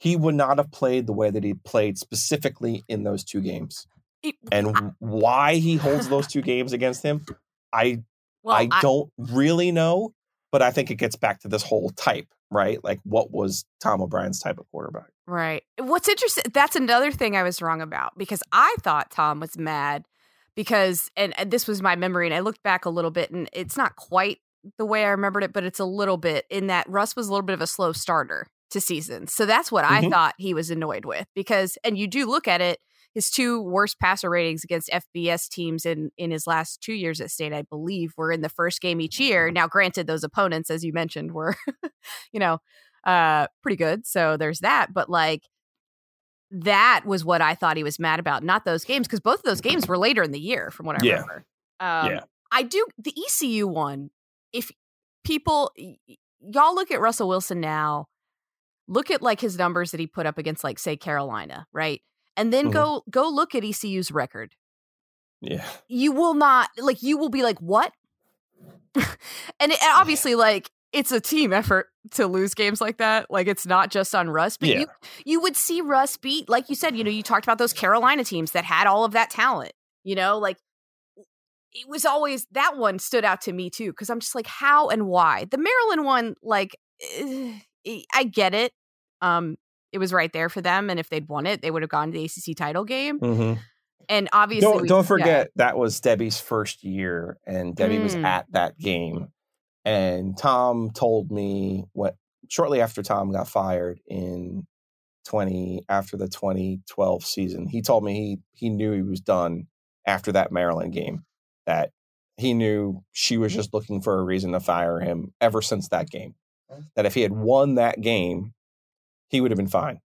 he would not have played the way that he played specifically in those two games. It- And why he holds those two games against him, I well, I don't really know, but I think it gets back to this whole type, right? Like what was Tom O'Brien's type of quarterback? Right. What's interesting, that's another thing I was wrong about because I thought Tom was mad because, and, and this was my memory, and I looked back a little bit, and it's not quite the way I remembered it, but it's a little bit in that Russ was a little bit of a slow starter to seasons. So that's what I Mhm. thought he was annoyed with because, and you do look at it, his two worst passer ratings against FBS teams in in his last two years at state, I believe, were in the first game each year. Now, granted, those opponents, as you mentioned, were, you know, uh, pretty good. So there's that. But like that was what I thought he was mad about, not those games, because both of those games were later in the year, from what I Yeah. remember. Um, Yeah. I do the ECU one. If people, y- y'all look at Russell Wilson now, look at like his numbers that he put up against, like say Carolina, right, and then Mhm. go go look at ECU's record. Yeah. You will not like. You will be like, what? and, it, and obviously, like it's a team effort to lose games like that. Like it's not just on Russ, but Yeah. you you would see Russ beat, like you said, you know, you talked about those Carolina teams that had all of that talent. You know, like it was always that one stood out to me too because I'm just like, how and why? The Maryland one, like, eh, I get it. Um, it was right there for them, and if they'd won it, they would have gone to the ACC title game. Mhm. And obviously, Don't we- don't yeah. forget that was Debbie's first year, and Debbie was Mm. at that game. And Tom told me what shortly after Tom got fired in twenty after the twenty twelve season, he told me he he knew he was done after that Maryland game. That he knew she was just looking for a reason to fire him ever since that game. That if he had won that game, he would have been fine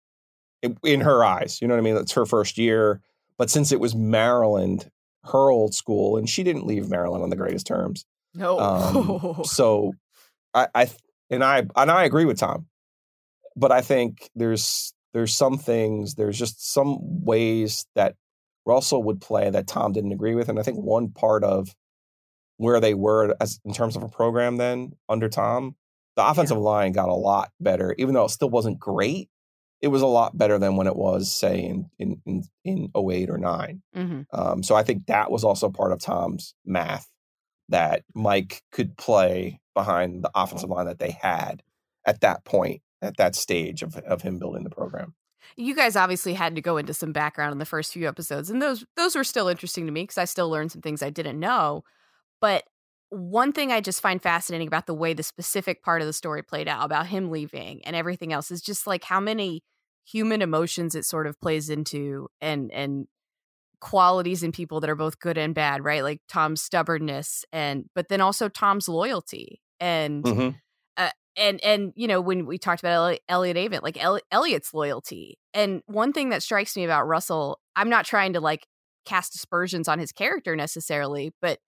in- her eyes. You know what I mean? That's her first year. But since it was Maryland, her old school, and she didn't leave Maryland on the greatest terms. no. Um, so I, I and I and I agree with Tom, but I think there's there's some things there's just some ways that Russell would play that Tom didn't agree with, and I think one part of where they were as in terms of a program then under Tom, the offensive line got a lot better, even though it still wasn't great. It was a lot better than when it was, say, in in in, in 08 or nine. Mhm. Um, so I think that was also part of Tom's math that Mike could play behind the offensive line that they had at that point, at that stage of, of him building the program. You guys obviously had to go into some background in the first few episodes, and those those were still interesting to me because I still learned some things I didn't know. But one thing I just find fascinating about the way the specific part of the story played out about him leaving and everything else is just like how many human emotions it sort of plays into and and qualities in people that are both good and bad, right? Like Tom's stubbornness and but then also Tom's loyalty and Mhm. and and you know when we talked about Eli- Elliot Avent, like El- Elliot's loyalty. And one thing that strikes me about Russell, I'm not trying to like cast aspersions on his character necessarily, but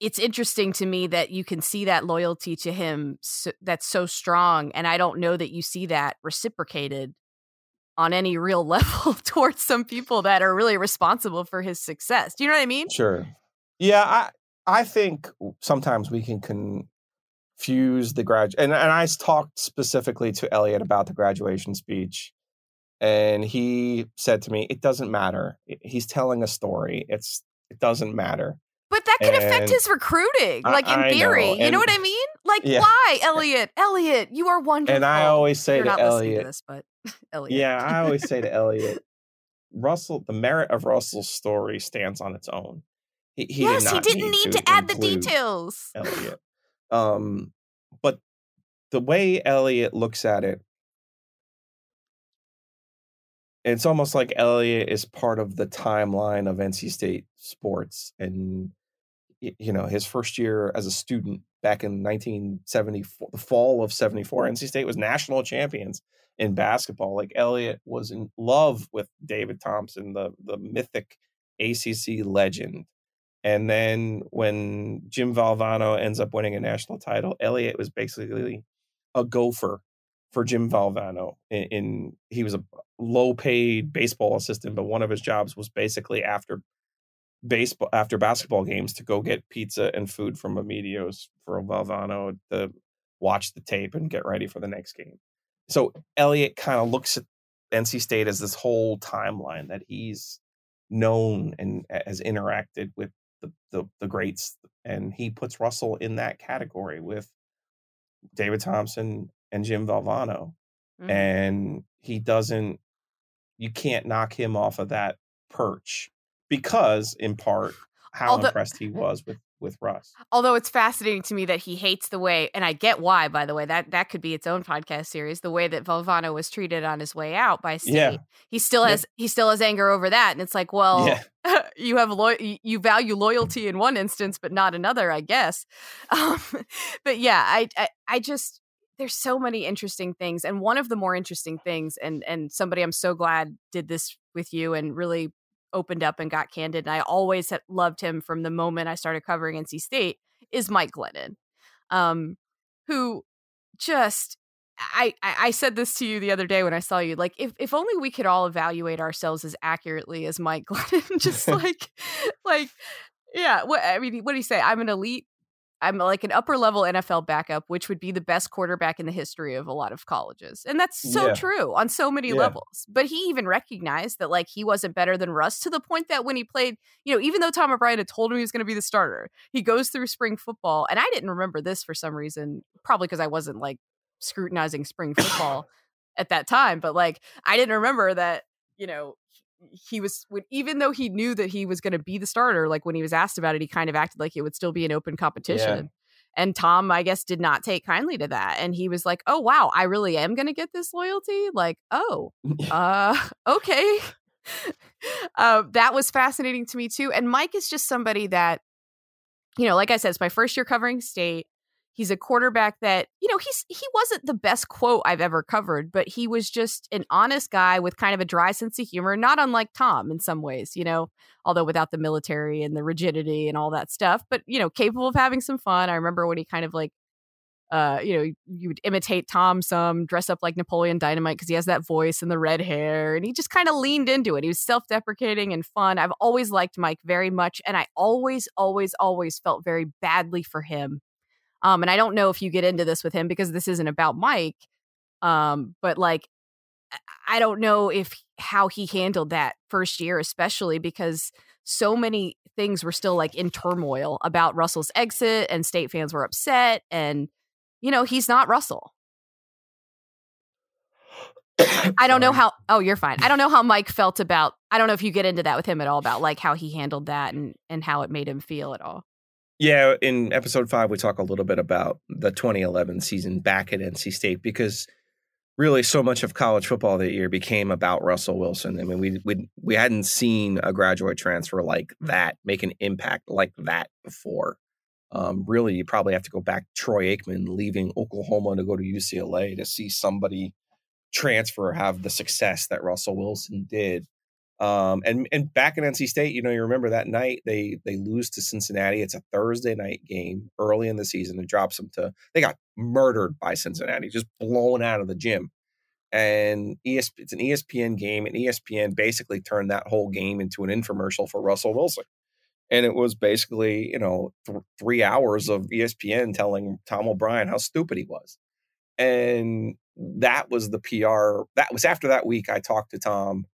it's interesting to me that you can see that loyalty to him so, that's so strong, and I don't know that you see that reciprocated on any real level towards some people that are really responsible for his success. Do you know what I mean? Sure. Yeah, I I think sometimes we can confuse the grad and, and I talked specifically to Elliot about the graduation speech and he said to me, "It doesn't matter. He's telling a story. It's it doesn't matter." But that could affect his recruiting, like in I theory. know, You know what I mean? Like, Yeah. why, Elliot? Elliot, you are wonderful. And I always say You're to not listening to Elliot, this, but Elliot. yeah, I always say to Elliot, Russell, the merit of Russell's story stands on its own. He, he yes, did he didn't need, to, add the details. Elliot. Um, but the way Elliot looks at it, it's almost like Elliot is part of the timeline of NC State sports, and you know his first year as a student back in 1974, the fall of 74, NC State was national champions in basketball. Like Elliot was in love with David Thompson, the the mythic ACC legend. And then when Jim Valvano ends up winning a national title, Elliot was basically a gopher for Jim Valvano. In, in he was a low paid baseball assistant, but one of his jobs was basically after baseball after basketball games to go get pizza and food from Emilio's for Valvano to watch the tape and get ready for the next game. So Elliot kind of looks at NC State as this whole timeline that he's known and has interacted with the, the the greats, and he puts Russell in that category with David Thompson and Jim Valvano, Mhm. and he doesn't. You can't knock him off of that perch because, in part, how Although- impressed he was with with Russ. Although it's fascinating to me that he hates the way, and I get why. By the way, that that could be its own podcast series. The way that Valvano was treated on his way out by State, Yeah. he still has he still has anger over that, and it's like, well, yeah, you have lo- you value loyalty in one instance, but not another, I guess. Um, but yeah, I, I I just there's so many interesting things, and one of the more interesting things, and and somebody I'm so glad did this with you and really opened up and got candid. And I always loved him from the moment I started covering NC State. Is Mike Glennon, um, who just I, I I said this to you the other day when I saw you. Like, if if only we could all evaluate ourselves as accurately as Mike Glennon. Just like, like, yeah. What I mean, what do you say? I'm an elite. I'm like an upper level NFL backup, which would be the best quarterback in the history of a lot of colleges, and that's so Yeah. true on so many Yeah. levels. But he even recognized that like he wasn't better than Russ to the point that when he played, you know, even though Tom O'Brien had told him he was going to be the starter, he goes through spring football, and I didn't remember this for some reason, probably because I wasn't like scrutinizing spring football at that time but like i didn't remember that you know he was when, even though he knew that he was going to be the starter like when he was asked about it he kind of acted like it would still be an open competition. And tom i guess did not take kindly to that. And he was like oh wow i really am going to get this loyalty? Like oh uh okay. Uh, that was fascinating to me too. And mike is just somebody that you know like i said it's my first year covering state he's a quarterback that you know he's he wasn't the best quote i've ever covered but he was just an honest guy with kind of a dry sense of humor not unlike tom in some ways you know although without the military and the rigidity and all that stuff but you know capable of having some fun i remember when he kind of like uh, you know, you would imitate Tom some, dress up like Napoleon Dynamite because he has that voice and the red hair, and he just kind of leaned into it. He was self-deprecating and fun. I've always liked Mike very much, and I always, always, always felt very badly for him. Um, and I don't know if you get into this with him because this isn't about Mike, um, but like, I- I don't know if how he handled that first year, especially because so many things were still like in turmoil about Russell's exit, and state fans were upset, and you know, he's not Russell. I don't know how. Oh, you're fine. I don't know how Mike felt about. I don't know if you get into that with him at all about like how he handled that and and how it made him feel at all. Yeah, in episode five, we talk a little bit about the 2011 season back at NC State because really so much of college football that year became about Russell Wilson. I mean, we we we hadn't seen a graduate transfer like that make an impact like that before. Um, really, you probably have to go back Troy Aikman leaving Oklahoma to go to UCLA to see somebody transfer have the success that Russell Wilson did. Um, and and back in NC State, you know, you remember that night they they lose to Cincinnati. It's a Thursday night game early in the season. It drops them to they got murdered by Cincinnati, just blown out of the gym. And ESP, it's an ESPN game, and ESPN basically turned that whole game into an infomercial for Russell Wilson. And it was basically, you know, th- three hours of ESPN telling Tom O'Brien how stupid he was. and that was the PR. That was after that week. I talked to Tom,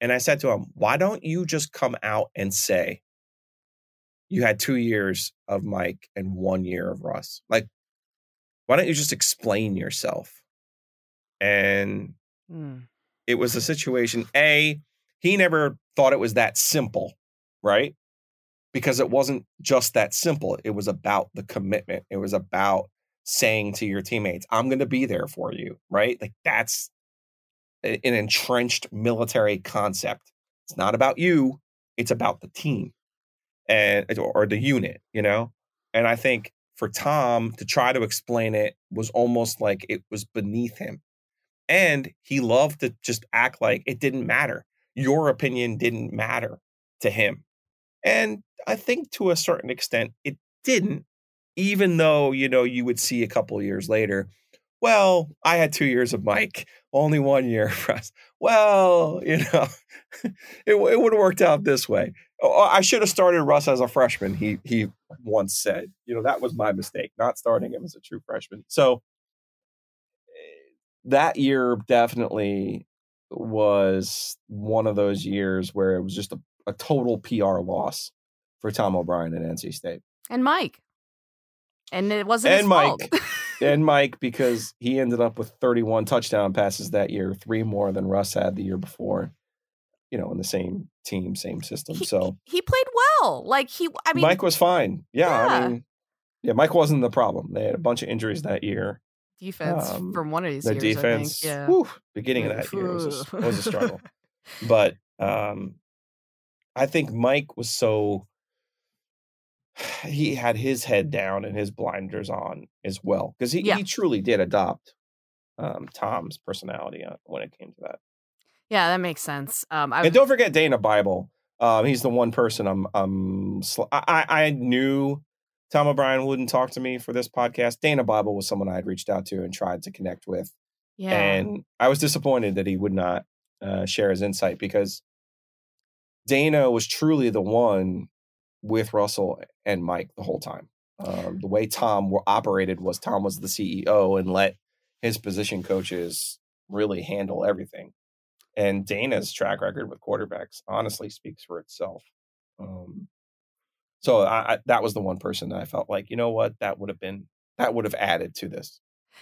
and I said to him, "Why don't you just come out and say you had two years of Mike and one year of Russ? Like, why don't you just explain yourself?" And Mm. it was a situation. A, he never thought it was that simple, right? Because it wasn't just that simple. It was about the commitment. It was about saying to your teammates, I'm going to be there for you, right? Like that's an entrenched military concept. It's not about you, it's about the team and uh, or the unit, you know? And I think for Tom to try to explain it was almost like it was beneath him. And he loved to just act like it didn't matter. Your opinion didn't matter to him. And I think to a certain extent it didn't, even though, you know, you would see a couple years later, well, I had two years of Mike, only one year for us. Well, you know, it, it would have worked out this way. Oh, I should have started Russ as a freshman, he he once said. You know, that was my mistake, not starting him as a true freshman. So eh, that year definitely was one of those years where it was just a, a total PR loss for Tom O'Brien at NC State. And Mike. And it wasn't And Mike. and Mike because he ended up with 31 touchdown passes that year, three more than Russ had the year before. You know, in the same team, same system. He- So he played well. Like he I mean Mike was fine. Yeah, Yeah. I mean, yeah, Mike wasn't the problem. They had a bunch of injuries that year. defense um, from one of these The years, defense. Yeah. whew, beginning of that year was a, was a struggle. but um, I think Mike was so he had his head down and his blinders on as well because he, Yeah. he truly did adopt um, Tom's personality uh, when it came to that. Yeah, that makes sense. Um I And don't forget Dana Bible. Um, he's the one person I'm. I'm sl- I, I I knew Tom O'Brien wouldn't talk to me for this podcast. Dana Bible was someone I had reached out to and tried to connect with, yeah. and I was disappointed that he would not uh, share his insight because Dana was truly the one with Russell and Mike the whole time. Um, the way Tom were operated was Tom was the CEO and let his position coaches really handle everything. And Dana's track record with quarterbacks honestly speaks for itself. Um, so I, I, that was the one person that I felt like, you know what, that would have been that would have added to this.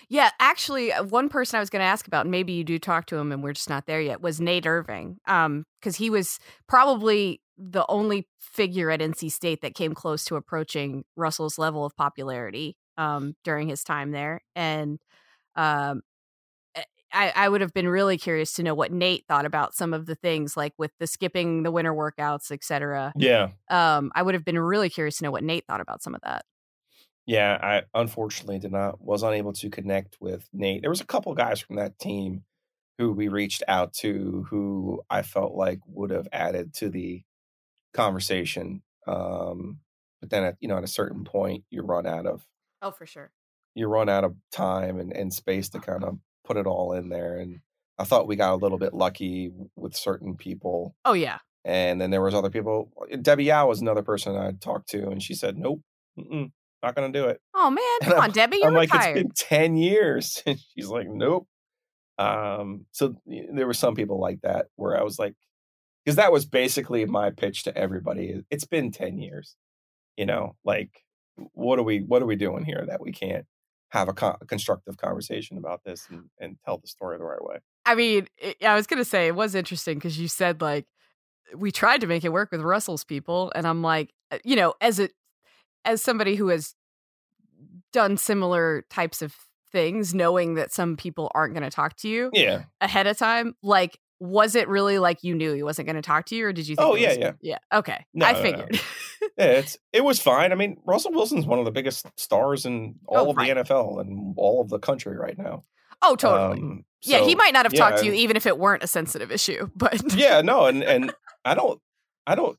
Yeah, actually, uh, one person I was going to ask about, and maybe you do talk to him, and we're just not there yet, was Nate Irving. Um, because he was probably the only figure at NC State that came close to approaching Russell's level of popularity um during his time there, and um. I, I would have been really curious to know what Nate thought about some of the things like with the skipping the winter workouts, et cetera. Yeah, Um, I would have been really curious to know what Nate thought about some of that. yeah. I unfortunately did not was unable to connect with Nate. There was a couple guys from that team who we reached out to who I felt like would have added to the conversation. Um, but then at you know at a certain point you run out of Oh, for sure. you run out of time and, and space to kind of put it all in there. And I thought we got a little bit lucky with certain people. Oh yeah. And then there was other people. Debbie Yow was another person I talked to, and she said, "Nope, mm-mm, not going to do it." Oh man, And come I'm- on, Debbie, you're I'm like, retired. "It's been ten years," and she's like, "Nope." Um, so there were some people like that where I was like, because that was basically my pitch to everybody. It's been ten years, you know, like what are we what are we doing here that we can't have a, co- a constructive conversation about this and, and tell the story the right way? I mean, it, I was gonna say it was interesting because you said like we tried to make it work with Russell's people, and I'm like, uh, you know, as a as somebody who has done similar types of things, knowing that some people aren't going to talk to you Yeah. ahead of time, like. Was it really like you knew he wasn't going to talk to you, or did you? think Oh, yeah, was- yeah. yeah. Okay, No, I no, no. figured. Yeah, it's it was fine. I mean, Russell Wilson's one of the biggest stars in all Oh, of right. the NFL and all of the country right now. oh, totally. Um, yeah, he might not have talked to you even if it weren't a sensitive issue, but yeah, no, and and I don't, I don't,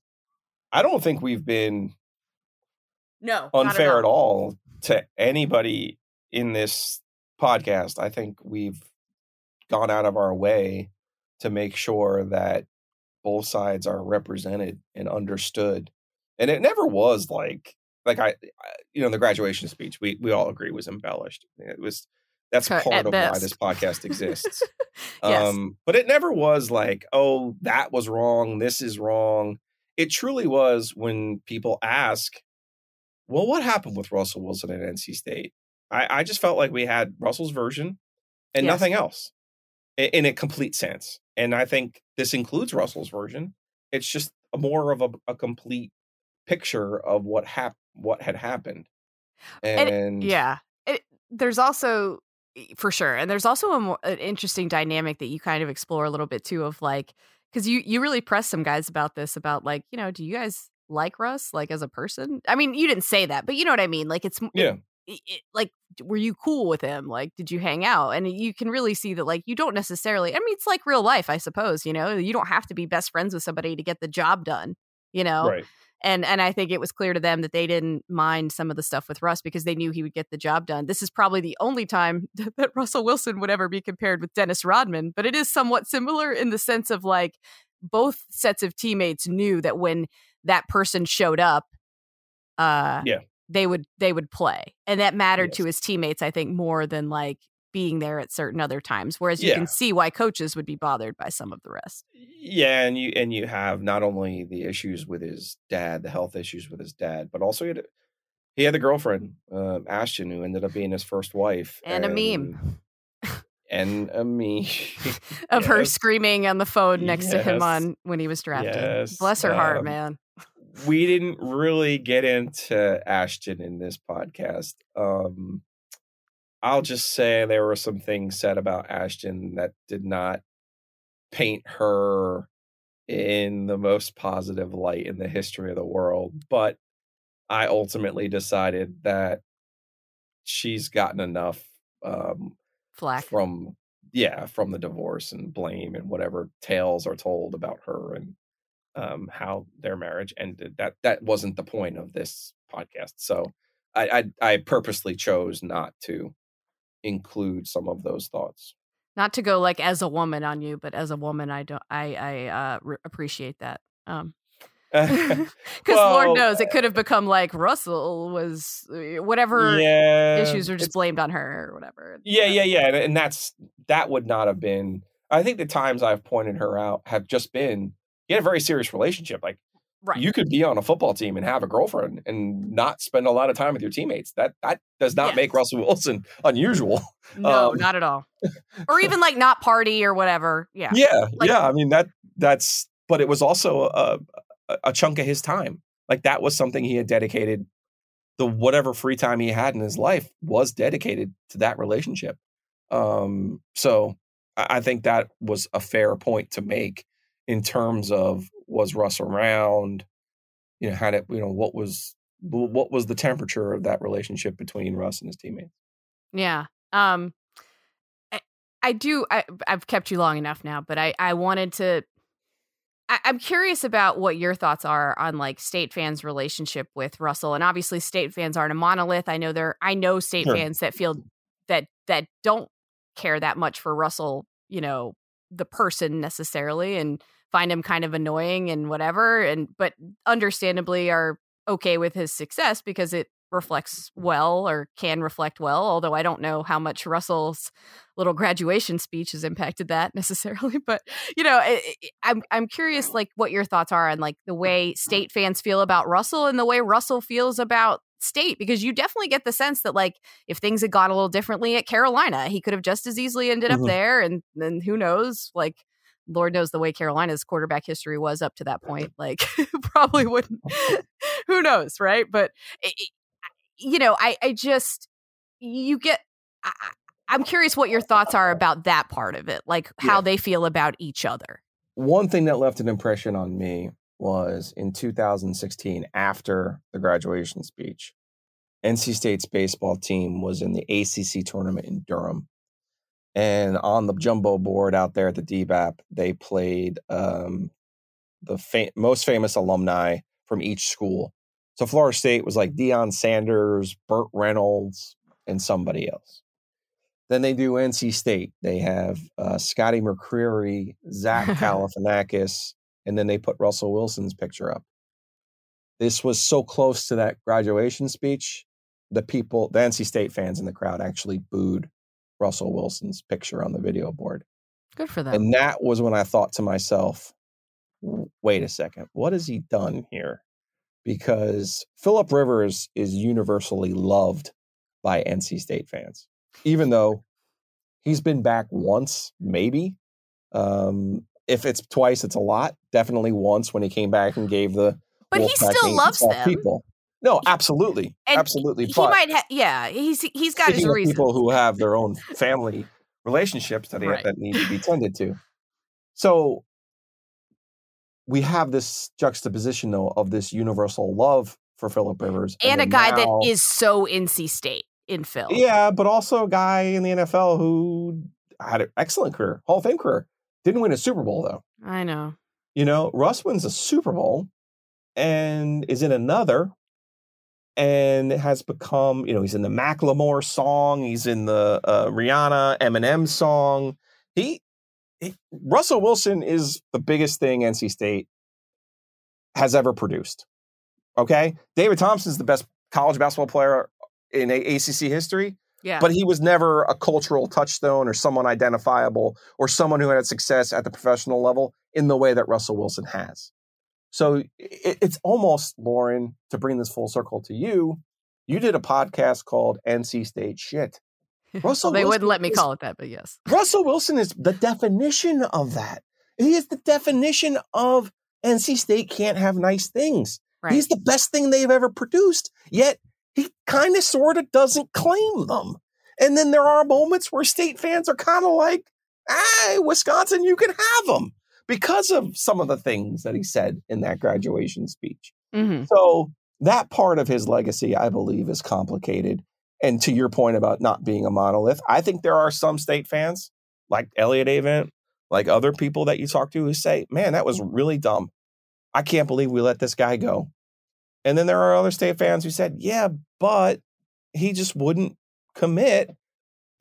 I don't think we've been no, unfair at all to anybody in this podcast. I think we've gone out of our way to make sure that both sides are represented and understood. And it never was like like I, I you know the graduation speech we we all agree was embellished. It was That's At part of best. why this podcast exists. Yes. um, but it never was like, oh, that was wrong. This is wrong. It truly was when people ask, well, what happened with Russell Wilson at NC State? I, I just felt like we had Russell's version and Yes. nothing else in a complete sense. And I think this includes Russell's version. It's just a more of a, a complete picture of what hap- what had happened. And, And Yeah. It, there's also for sure, and there's also a more, an interesting dynamic that you kind of explore a little bit too of like because you you really press some guys about this about like you know do you guys like Russ like as a person? I mean you didn't say that, but you know what I mean. Like it's yeah, it, it- like were you cool with him? Like did you hang out? And you can really see that like you don't necessarily i mean it's like real life i suppose you know? You don't have to be best friends with somebody to get the job done you know? Right. and and i think it was clear to them that they didn't mind some of the stuff with russ because they knew he would get the job done. This is probably the only time that russell wilson would ever be compared with dennis rodman but it is somewhat similar in the sense of like both sets of teammates knew that when that person showed up uh Yeah. They would they would play and that mattered to his teammates i think more than like being there at certain other times whereas you Yeah. can see why coaches would be bothered by some of the rest Yeah, and you and you have not only the issues with his dad, the health issues with his dad, but also he had a, he had a girlfriend, um, Ashton, who ended up being his first wife, And a meme. and a meme of her screaming on the phone next to him on when he was drafted Yes. bless her heart Um, man we didn't really get into Ashton in this podcast. Um, I'll just say there were some things said about Ashton that did not paint her in the most positive light in the history of the world. But I ultimately decided that she's gotten enough um, flack from yeah from the divorce and blame and whatever tales are told about her and um how their marriage ended that that wasn't the point of this podcast so i i, I purposely chose not to include some of those thoughts. Not to go like as a woman on you but as a woman i don't i i uh re- appreciate that um because Well, lord knows it could have become like russell was uh, whatever yeah issues are just blamed on her or whatever yeah yeah yeah and, and that's that would not have been i think the times i've pointed her out have just been you had a very serious relationship like right you could be on a football team and have a girlfriend and not spend a lot of time with your teammates. That that does not make Russell Wilson unusual. no um, not at all or even like not party or whatever yeah Yeah, Like- yeah. I mean that that's but it was also a, a a chunk of his time. Like that was something he had dedicated. The whatever free time he had in his life was dedicated to that relationship. Um, so I, I think that was a fair point to make in terms of was Russ around? You know, had it. You know, what was what was the temperature of that relationship between Russ and his teammates? Yeah. Um I, I do I I've kept you long enough now, but I I wanted to I, I'm curious about what your thoughts are on like state fans' relationship with Russell. And obviously state fans aren't a monolith. I know there I know state Sure. fans that feel that that don't care that much for Russell, you know, the person necessarily and find him kind of annoying and whatever. And but understandably are okay with his success because it reflects well or can reflect well although i don't know how much russell's little graduation speech has impacted that necessarily but you know i'm i'm curious like what your thoughts are on like the way state fans feel about russell and the way russell feels about state because you definitely get the sense that like if things had gone a little differently at carolina he could have just as easily ended up Mhm. there and then who knows like Lord knows the way Carolina's quarterback history was up to that mm-hmm. point. Like, probably mm-hmm. wouldn't. Who knows, right? But you know, I, I just you get. I, I'm curious what your thoughts are about that part of it, like how Yeah. they feel about each other. one thing that left an impression on me was in 2016 after the graduation speech nc state's baseball team was in the acc tournament in durham and on the jumbo board out there at the dbap they played um, the fa- most famous alumni from each school so florida state was like Deion sanders burt reynolds and somebody else then they do NC State. They have uh, Scotty McCreery, Zach Galifianakis, and then they put Russell Wilson's picture up. This was so close to that graduation speech. The people, the NC State fans in the crowd actually booed Russell Wilson's picture on the video board. Good for them. And that was when I thought to myself, wait a second, what has he done here? Because Philip Rivers is universally loved by NC State fans, even though he's been back once, maybe. Um, if it's twice, it's a lot. Definitely once when he came back and gave the. But he still loves 12 them. People. No, absolutely, And absolutely. he but might have, yeah. He's he's got his reasons. people who have their own family relationships that, Right. that need to be tended to. So we have this juxtaposition, though, of this universal love for Philip Rivers, and a guy now- that is so NC State in Phil. yeah, but also a guy in the NFL who had an excellent career, Hall of Fame career, didn't win a Super Bowl though. I know. You know, Russ wins a Super Bowl and is in another and it has become, you know, he's in the Macklemore song, he's in the uh, Rihanna Eminem song. He, he Russell Wilson is the biggest thing NC State has ever produced. Okay? David Thompson's the best college basketball player in A- ACC history Yeah. but he was never a cultural touchstone or someone identifiable or someone who had success at the professional level in the way that Russell Wilson has. So it, it's almost, Lauren, to bring this full circle to you, you did a podcast called NC State Shit. well, Russell they Wilson wouldn't let me is- call it that, but yes. Russell Wilson is the definition of that. He is the definition of NC State can't have nice things. Right. He's the best thing they've ever produced. Yet he kind of sort of doesn't claim them. And then there are moments where state fans are kind of like, hey, Wisconsin, you can have them because of some of the things that he said in that graduation speech. hmm So that part of his legacy, I believe, is complicated. And to your point about not being a monolith, I think there are some state fans like Elliot Avent, like other people that you talk to who say, man, that was really dumb. I can't believe we let this guy go. And then there are other state fans who said, yeah, but he just wouldn't commit.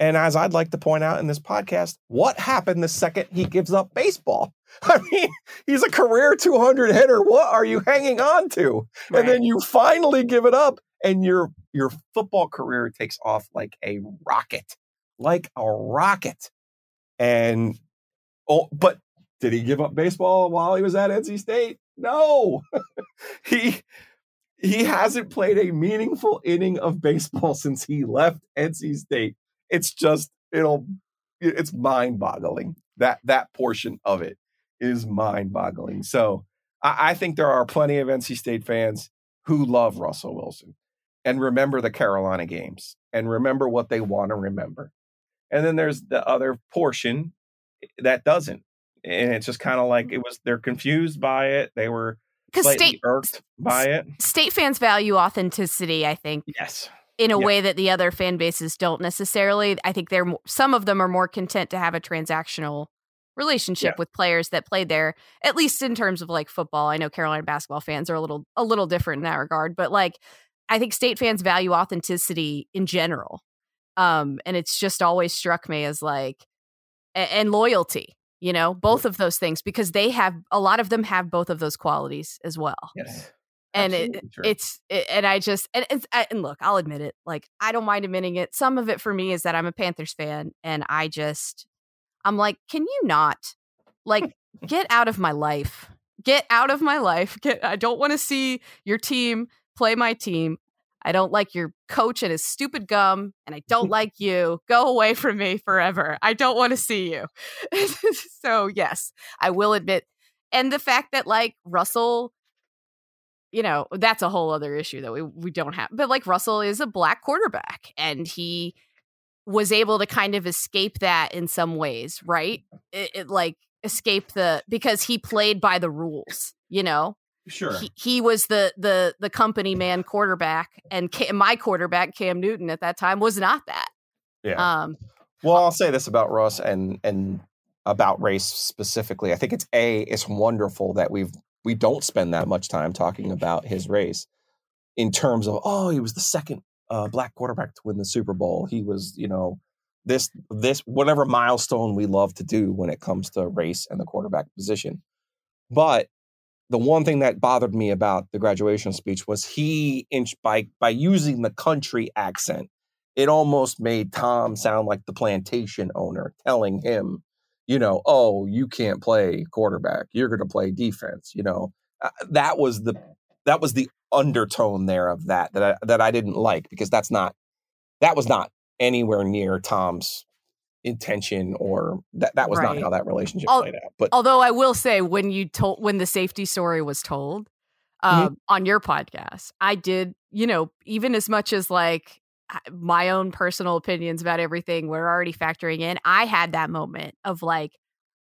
And as I'd like to point out in this podcast, what happened the second he gives up baseball? I mean, he's a career 200 hitter. What are you hanging on to? Right. and then you finally give it up and your your football career takes off like a rocket like a rocket and oh but did he give up baseball while he was at NC State no he he hasn't played a meaningful inning of baseball since he left NC State it's just it'll it's mind-boggling that that portion of it is mind-boggling so I, I think there are plenty of NC State fans who love Russell Wilson and remember the Carolina games and remember what they want to remember. And then there's the other portion that doesn't. And it's just kind of like it was, they're confused by it. They were Because state irked by it. state fans value authenticity, I think, Yes. in a Yeah. way that the other fan bases don't necessarily. I think they're some of them are more content to have a transactional relationship with players that played there, at least in terms of like football. I know Carolina basketball fans are a little a little different in that regard, but like I think state fans value authenticity in general. Um, and it's just always struck me as like a- and loyalty, you know, both of those things because they have a lot of them have both of those qualities as well Yes. and it, it's it, and I just and it's and look, I'll admit it. Like I don't mind admitting it. Some of it for me is that I'm a Panthers fan, and I just I'm like, can you not like get out of my life? Get out of my life. Get. I don't want to see your team play my team. I don't like your coach and his stupid gum, and I don't like you. Go away from me forever. I don't want to see you. so yes, I will admit, and the fact that like Russell you know, that's a whole other issue that we we don't have. But like Russell is a black quarterback and he was able to kind of escape that in some ways, right? It, it like escape the because he played by the rules, you know. Sure. He, he was the the the company man quarterback and Cam, my quarterback Cam Newton at that time was not that. yeah. Um Well, I'll say this about Russ and and about race specifically. I think it's a it's wonderful that we've we don't spend that much time talking about his race in terms of oh he was the second uh, black quarterback to win the Super Bowl. He was you know this this whatever milestone we love to do when it comes to race and the quarterback position. But the one thing that bothered me about the graduation speech was he inch by by using the country accent it almost made Tom sound like the plantation owner telling him, you know, oh, you can't play quarterback. You're going to play defense. You know, uh, that was the that was the undertone there of that that I, that I didn't like because that's not that was not anywhere near Tom's intention or that that was Right. not how that relationship Al- played out. But Although I will say, when you told when the safety story was told Mm-hmm. um, on your podcast, I did, you know, even as much as like my own personal opinions about everything were already factoring in, I had that moment of like,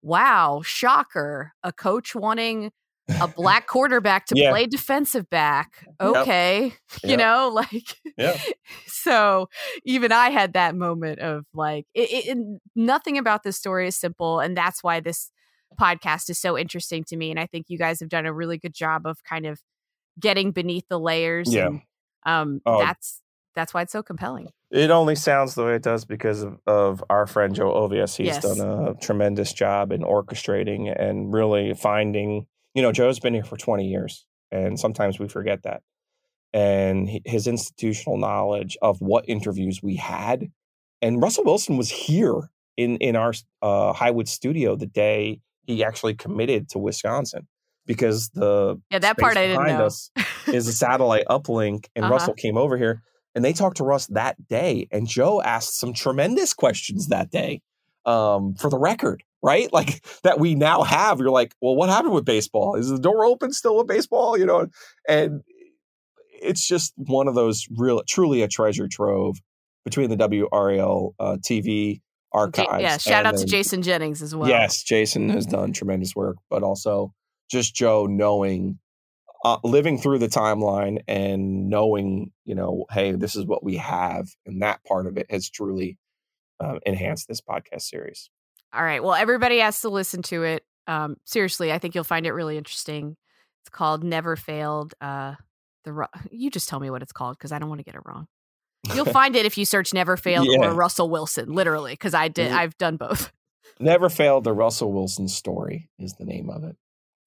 wow, shocker, a coach wanting a black quarterback to Yeah. play defensive back. Yep. Okay, you Yep. know, like Yeah. so even I had that moment of like, it, it, it- nothing about this story is simple. And that's why this podcast is so interesting to me. And I think you guys have done a really good job of kind of getting beneath the layers. Yeah. And um, Oh. that's, that's why it's so compelling. It only sounds the way it does because of, of our friend Joe Ovies. He's Yes. done a tremendous job in orchestrating and really finding, you know, Joe's been here for 20 years, and sometimes we forget that. And his institutional knowledge of what interviews we had. And Russell Wilson was here in, in our uh, Highwood studio the day he actually committed to Wisconsin because the Yeah, that part I didn't know. us is a satellite uplink, and Uh-huh. Russell came over here, and they talked to Russ that day, and Joe asked some tremendous questions that day, um, for the record, right? Like that we now have. You're like, well, what happened with baseball? Is the door open still with baseball? You know, and it's just one of those real, truly a treasure trove between the WRAL uh, TV archives. yeah, shout out to Jason Jennings as well. Yes, Jason has done tremendous work, but also just Joe knowing, uh, living through the timeline and knowing, you know, hey, this is what we have, and that part of it has truly um, enhanced this podcast series. All right. Well, everybody has to listen to it. Um, seriously, I think you'll find it really interesting. It's called Never Failed. Uh, the Ru- you just tell me what it's called because I don't want to get it wrong. You'll find it if you search Never Failed Yeah. or Russell Wilson, literally, because I did. I've done both. Never failed. The Russell Wilson story is the name of it.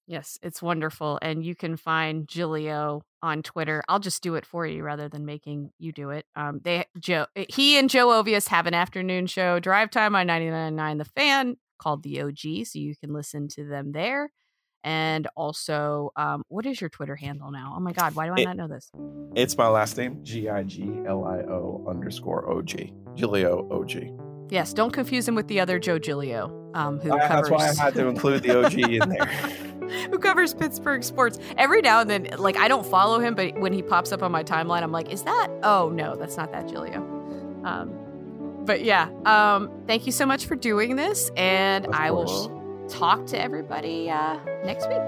Yes, it's wonderful, and you can find Giglio on Twitter. I'll just do it for you rather than making you do it. Um, they Joe, he and Joe Ovies have an afternoon show, Drive Time on 99.9 The Fan, called the OG, so you can listen to them there. And also, um, what is your Twitter handle now? Oh my God, why do I It- not know this? It's my last name, G I G L I O underscore O G. Giglio O G. Yes, don't confuse him with the other Joe Giglio, um, who I- covers. That's why I had to include the OG in there. who covers Pittsburgh sports. Every now and then, like I don't follow him, but when he pops up on my timeline, I'm like, is that? Oh no, that's not that Giglio. Um, but yeah, um, thank you so much for doing this, and I will talk to everybody uh, next week.